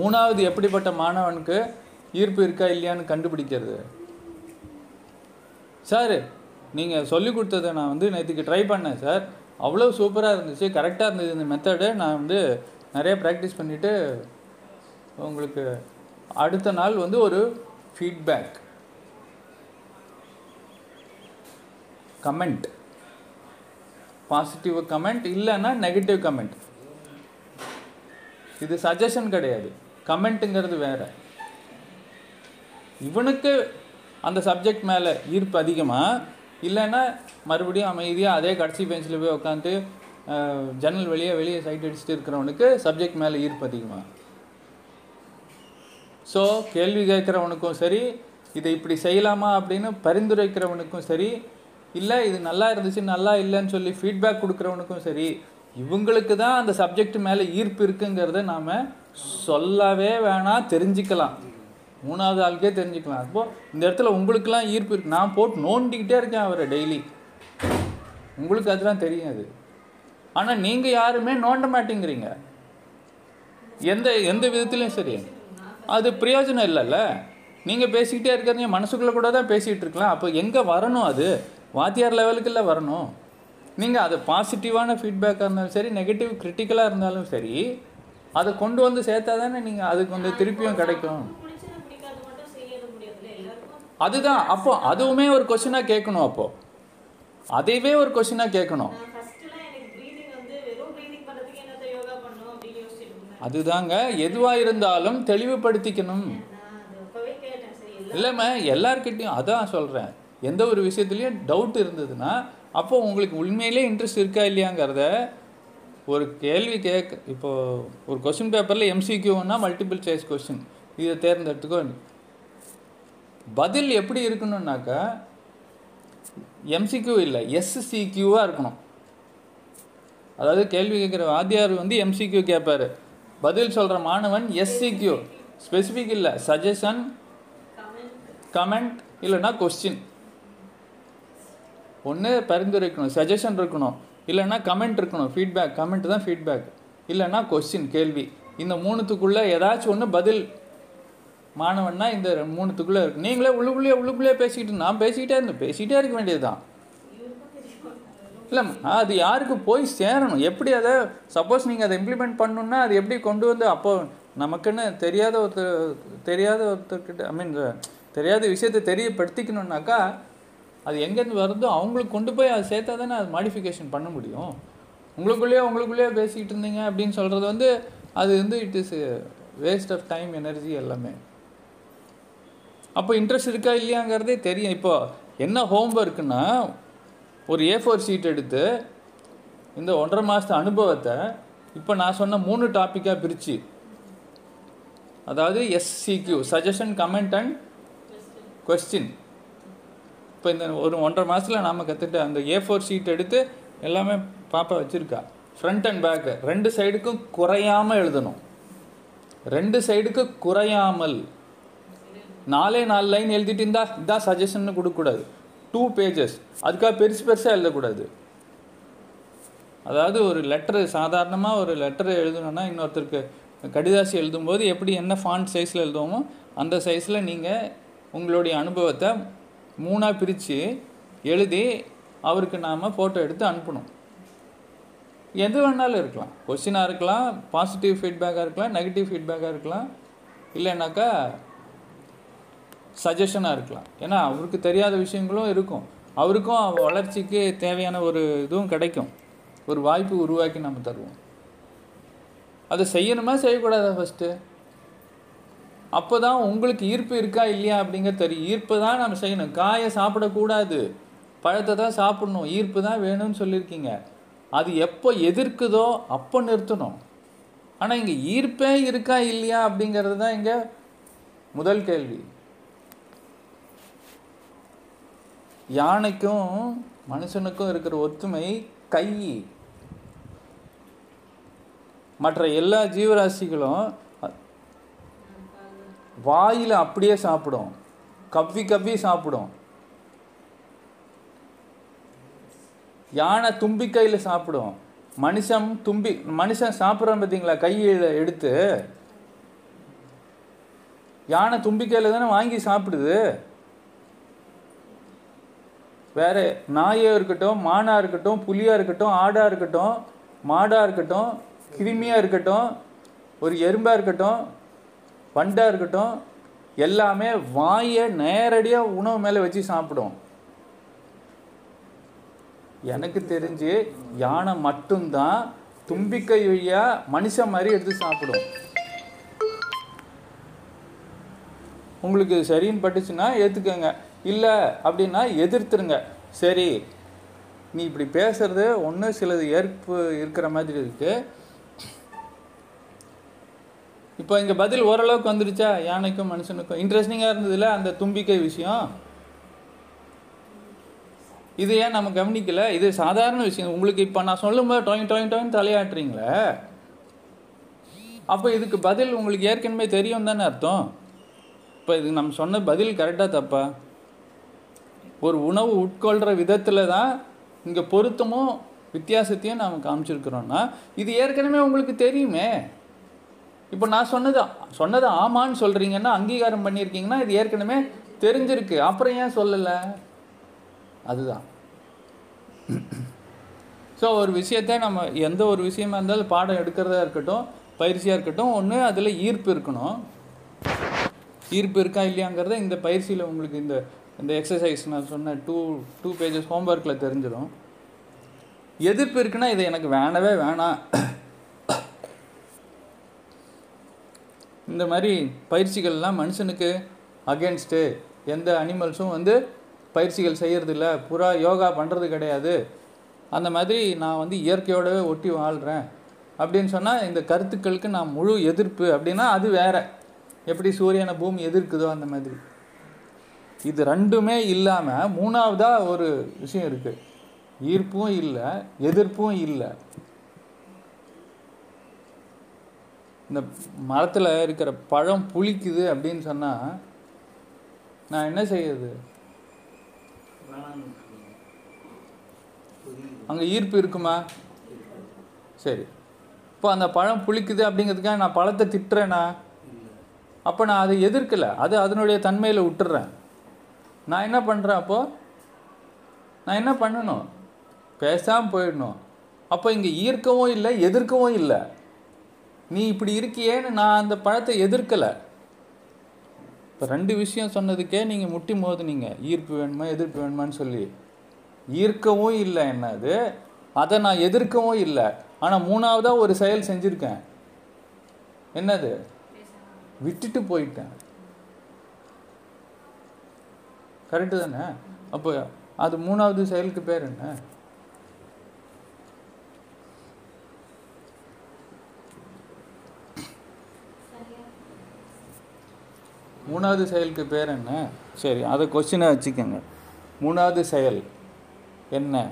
மூணாவது எப்படிப்பட்ட மாணவனுக்கு ஈர்ப்பு இருக்கா இல்லையான்னு கண்டுபிடிக்கிறது. சார் நீங்கள் சொல்லி கொடுத்ததை நான் வந்து நேற்றுக்கு ட்ரை பண்ணேன் சார் அவ்வளோ சூப்பராக இருந்துச்சு கரெக்டாக இருந்தது இந்த மெத்தடு நான் வந்து நிறைய ப்ராக்டிஸ் பண்ணிவிட்டு உங்களுக்கு அடுத்த நாள் வந்து ஒரு ஃபீட்பேக் கமெண்ட் பாசிட்டிவ் கமெண்ட் இல்லைன்னா நெகட்டிவ் கமெண்ட் இது சஜஷன் கிடையாது. கமெண்ட்டுங்கிறது வேறு. இவனுக்கு அந்த சப்ஜெக்ட் மேலே ஈர்ப்பு அதிகமாக இல்லைன்னா மறுபடியும் அமைதியாக அதே கடைசி பெஞ்சில் போய் உட்காந்து ஜன்னல் வெளியே வெளியே சைட் அடிச்சுட்டு இருக்கிறவனுக்கு சப்ஜெக்ட் மேலே ஈர்ப்பு அதிகமாக ஸோ கேள்வி கேட்குறவனுக்கும் சரி இதை இப்படி செய்யலாமா அப்படின்னு பரிந்துரைக்கிறவனுக்கும் சரி இல்லை இது நல்லா இருந்துச்சு நல்லா இல்லைன்னு சொல்லி ஃபீட்பேக் கொடுக்குறவனுக்கும் சரி இவங்களுக்கு தான் அந்த சப்ஜெக்ட் மேலே ஈர்ப்பு இருக்குங்கிறத நாம் சொல்லவே வேணாம் தெரிஞ்சுக்கலாம். மூணாவது ஆளுக்கே தெரிஞ்சுக்கலாம். அப்போது இந்த இடத்துல உங்களுக்கெல்லாம் ஈர்ப்பு இருக்குது நான் போட்டு நோண்டிக்கிட்டே இருக்கேன் அவரை டெய்லி உங்களுக்கு அதெல்லாம் தெரியும் அது. ஆனால் நீங்கள் யாருமே நோண்ட மாட்டேங்கிறீங்க. எந்த எந்த விதத்துலையும் சரி. அது பிரயோஜனம் இல்லைல்ல. நீங்கள் பேசிக்கிட்டே இருக்கிறீங்க மனசுக்குள்ளே கூட தான் பேசிகிட்டு இருக்கலாம். அப்போ எங்கே வரணும் அது? வாத்தியார் லெவலுக்குள்ள வரணும். நீங்கள் அது பாசிட்டிவான ஃபீட்பேக்காக இருந்தாலும் சரி நெகட்டிவ் கிரிட்டிக்கலாக இருந்தாலும் சரி அதை கொண்டு வந்து சேர்த்தா தானே நீங்கள் அதுக்கு வந்து திருப்பியும் கிடைக்கும் பிடிச்சது பிடிக்காது மட்டும் செய்யறது முடியாதுல்ல எல்லாருக்கும் அதுதான். அப்போ அதுவுமே ஒரு கொஷினாக கேட்கணும் அப்போ. அதையவே ஒரு கொஷினாக கேட்கணும். அதுதாங்க. எதுவாக இருந்தாலும் தெளிவுபடுத்திக்கணும். இல்லைம்மா எல்லார்கிட்டையும் அதான் சொல்கிறேன் எந்த ஒரு விஷயத்துலையும் டவுட் இருந்ததுன்னா அப்போ உங்களுக்கு உண்மையிலே இன்ட்ரெஸ்ட் இருக்கா இல்லையாங்கிறத ஒரு கேள்வி கேட்க இப்போ ஒரு கொஸ்டின் பேப்பரில் எம்சிக்யூன்னா மல்டிபிள் சாய்ஸ் கொஸ்டின் இதை தேர்ந்தெடுத்துக்கோ. பதில் எப்படி இருக்கணும்னாக்கா எம்சிக்யூ இல்லை எஸ்சிக்யூவாக இருக்கணும். அதாவது கேள்வி கேட்குற வாத்தியார் வந்து எம்சிக்யூ கேட்பார் பதில் சொல்கிற மாணவன் எஸ்சிக்யூ ஸ்பெசிஃபிக் இல்லை சஜஷன் கமெண்ட் இல்லைன்னா கொஸ்டின் ஒன்று பரிந்துரைக்கணும் சஜஷன் இருக்கணும். இல்லைன்னா கமெண்ட் இருக்கணும் ஃபீட்பேக் கமெண்ட் தான் ஃபீட்பேக் இல்லைன்னா கொஸ்டின் கேள்வி. இந்த மூணுத்துக்குள்ளே ஏதாச்சும் ஒன்று பதில் மாணவன்னா இந்த மூணுத்துக்குள்ளே இருக்கு. நீங்களே உள்ளுக்குள்ளேயே உள்ளுக்குள்ளேயே பேசிக்கிட்டு நான் பேசிக்கிட்டே இருந்தேன். பேசிக்கிட்டே இருக்க வேண்டியதுதான். இல்லை அது யாருக்கு போய் சேரணும்? எப்படி அதை சப்போஸ் நீங்கள் அதை இம்ப்ளிமெண்ட் பண்ணணுன்னா அது எப்படி கொண்டு வந்து அப்போ நமக்குன்னு தெரியாத ஒருத்தர் தெரியாத ஒருத்தர்கிட்ட ஐ மீன் தெரியாத விஷயத்தை தெரியப்படுத்திக்கணுன்னாக்கா அது எங்கேருந்து வருதோ அவங்களுக்கு கொண்டு போய் அதை சேர்த்தா தானே அது மாடிஃபிகேஷன் பண்ண முடியும். உங்களுக்குள்ளேயே உங்களுக்குள்ளேயே பேசிக்கிட்டு இருந்தீங்க அப்படின்னு சொல்கிறது வந்து அது வந்து it is waste of time energy எல்லாமே. அப்போ இன்ட்ரெஸ்ட் இருக்கா இல்லையாங்கிறதே தெரியும். இப்போ என்ன ஹோம்ஒர்க்குன்னா ஒரு ஏ ஃபோர் ஷீட் எடுத்து இந்த ஒன்றரை மாதத்து அனுபவத்தை இப்போ நான் சொன்ன மூணு டாப்பிக்காக பிரித்து அதாவது SCQ suggestion comment and question இப்போ இந்த ஒரு ஒன்றரை மாதத்தில் நாம் கற்றுட்டு அந்த ஏ ஃபோர் ஷீட் எடுத்து எல்லாமே பாப்பா வச்சுருக்கா. ஃப்ரண்ட் அண்ட் பேக்கு ரெண்டு சைடுக்கும் குறையாமல் எழுதணும். ரெண்டு சைடுக்கு குறையாமல் நாலே நாலு லைன் எழுதிட்டு இருந்தா இதான் சஜஷன் கொடுக்கக்கூடாது. டூ பேஜஸ் அதுக்காக பெருசு பெருசாக எழுதக்கூடாது. அதாவது ஒரு லெட்டரு சாதாரணமாக ஒரு லெட்டர் எழுதணும்னா இன்னொருத்தருக்கு கடிதாசி எழுதும்போது எப்படி என்ன ஃபாண்ட் சைஸில் எழுதுவோமோ அந்த சைஸில் நீங்கள் உங்களுடைய அனுபவத்தை மூணாக பிரித்து எழுதி அவருக்கு நாம் ஃபோட்டோ எடுத்து அனுப்பணும். எது வேணாலும் இருக்கலாம். கொஸ்டினாக இருக்கலாம் பாசிட்டிவ் ஃபீட்பேக்காக இருக்கலாம் நெகட்டிவ் ஃபீட்பேக்காக இருக்கலாம். இல்லைனாக்கா சஜஷனாக இருக்கலாம். ஏன்னா அவருக்கு தெரியாத விஷயங்களும் இருக்கும். அவருக்கும் அவ வளர்ச்சிக்கு தேவையான ஒரு இதுவும் கிடைக்கும். ஒரு வாய்ப்பு உருவாக்கி நம்ம தருவோம். அதை செய்யணுமா செய்யக்கூடாதா ஃபஸ்ட்டு அப்போ தான் உங்களுக்கு ஈர்ப்பு இருக்கா இல்லையா அப்படிங்கிறது தெரியும். ஈர்ப்பு தான் நம்ம செய்யணும். காயை சாப்பிடக்கூடாது. பழத்தை தான் சாப்பிடணும். ஈர்ப்பு தான் வேணும்னு சொல்லியிருக்கீங்க. அது எப்போ எதிர்க்குதோ அப்போ நிறுத்தணும். ஆனால் இங்கே ஈர்ப்பே இருக்கா இல்லையா அப்படிங்கிறது தான் இங்கே முதல் கேள்வி. யானைக்கும் மனுஷனுக்கும் இருக்கிற ஒத்துமை கை. மற்ற எல்லா ஜீவராசிகளும் வாயில் அப்படியே சாப்பிடும். கவ்வி கவ்வி சாப்பிடும். யானை தும்பிக்கையில் சாப்பிடும். மனுஷன் தும்பி மனுஷன் சாப்பிட்றான் பார்த்தீங்களா கையில் எடுத்து. யானை தும்பிக்கையில் தானே வாங்கி சாப்பிடுது. வேறு நாயாக இருக்கட்டும் மானா இருக்கட்டும் புலியாக இருக்கட்டும் ஆடாக இருக்கட்டும் மாடாக இருக்கட்டும் கிருமியாக இருக்கட்டும் ஒரு எறும்பாக இருக்கட்டும் வண்டாக இருக்கட்டும் எல்லாமே வாயை நேரடியாக உணவு மேலே வச்சு சாப்பிடும். எனக்கு தெரிஞ்சு யானை மட்டும்தான் தும்பிக்கை வழியாக மனுஷன் மாதிரி எடுத்து சாப்பிடும். உங்களுக்கு சரின்னு பட்டுச்சுன்னா ஏற்றுக்கங்க இல்லை அப்படின்னா எதிர்த்துருங்க. சரி நீ இப்படி பேசுறது ஒன்று சிலது ஏற்பு இருக்கிற மாதிரி இருக்கு. இப்போ இங்கே பதில் ஓரளவுக்கு வந்துடுச்சா யானைக்கும் மனுஷனுக்கும். இன்ட்ரெஸ்டிங்காக இருந்ததுல அந்த தும்பிக்கை விஷயம். இது ஏன் நம்ம கவனிக்கல? இது சாதாரண விஷயம். உங்களுக்கு இப்போ நான் சொல்லும்போது டொயின் டொயின் டொயின் தலையாட்டுறீங்களே? அப்போ இதுக்கு பதில் உங்களுக்கு ஏற்கனவே தெரியும் தானே அர்த்தம்? இப்போ இதுக்கு நம்ம சொன்ன பதில் கரெக்டாக தப்பா? ஒரு உணவு உட்கொள்கிற விதத்தில் தான் இங்கே பொருத்தமும் வித்தியாசத்தையும் நாம் காமிச்சிருக்கிறோன்னா இது ஏற்கனவே உங்களுக்கு தெரியுமே. இப்போ நான் சொன்னது சொன்னது ஆமான்னு சொல்கிறீங்கன்னா அங்கீகாரம் பண்ணியிருக்கீங்கன்னா இது ஏற்கனவே தெரிஞ்சிருக்கு. அப்புறம் ஏன் சொல்லலை? அதுதான். ஸோ ஒரு விஷயத்தை நம்ம எந்த ஒரு விஷயமா இருந்தாலும் பாடம் எடுக்கிறதா இருக்கட்டும் பயிற்சியாக இருக்கட்டும் ஒன்று அதில் ஈர்ப்பு இருக்கணும். ஈர்ப்பு இருக்கா இல்லையாங்கிறத இந்த பயிற்சியில் உங்களுக்கு இந்த இந்த எக்ஸசைஸ் நான் சொன்ன டூ டூ பேஜஸ் ஹோம்ஒர்க்கில் தெரிஞ்சிடும் எதிர்ப்பு இருக்குன்னா இது எனக்கு வேணவே வேணாம். இந்த மாதிரி பயிற்சிகள்லாம் மனுஷனுக்கு அகேன்ஸ்ட்டு எந்த அனிமல்ஸும் வந்து பயிற்சிகள் செய்கிறதில்ல புறா யோகா பண்ணுறது கிடையாது. அந்த மாதிரி நான் வந்து இயற்கையோடவே ஒட்டி வாழ்கிறேன் அப்படின்னு சொன்னால் இந்த கருத்துக்களுக்கு நான் முழு எதிர்ப்பு அப்படின்னா அது வேற. எப்படி சூரியனை பூமி எதிர்க்குதோ அந்த மாதிரி. இது ரெண்டுமே இல்லாமல் மூணாவதாக ஒரு விஷயம் இருக்குது ஈர்ப்பும் இல்லை எதிர்ப்பும் இல்லை. இந்த மரத்தில் இருக்கிற பழம் புளிக்குது அப்படின்னு சொன்னால் நான் என்ன செய்யுது அங்கே ஈர்ப்பு இருக்குமா? சரி. இப்போ அந்த பழம் புளிக்குது அப்படிங்கிறதுக்காக நான் பழத்தை திட்டுறேனா? அப்போ நான் அதை எதிர்க்கலை. அது அதனுடைய தன்மையில் விட்டுறேன். நான் என்ன பண்ணுறேன் அப்போது நான் என்ன பண்ணணும்? பேசாமல் போயிடணும். அப்போ இங்கே ஈர்க்கவும் இல்லை எதிர்க்கவும் இல்லை. நீ இப்படி இருக்கியேன்னு நான் அந்த பழத்தை எதிர்க்கலை. இப்போ ரெண்டு விஷயம் சொன்னதுக்கே நீங்கள் முட்டி மோதுனீங்க. ஈர்ப்பு வேணுமா எதிர்ப்பு வேணுமான்னு சொல்லி. ஈர்க்கவும் இல்லை என்னது? அதை நான் எதிர்க்கவும் இல்லை. ஆனால் மூணாவதாக ஒரு செயல் செஞ்சுருக்கேன். என்னது? விட்டுட்டு போயிட்டேன். கரெக்டு தானே? அப்போ அது மூணாவது செயலுக்கு பேர் என்ன? மூணாவது செயலுக்கு பேர் என்ன? சரி அதை கொஸ்டினை வச்சுக்கோங்க. மூணாவது செயல் என்ன?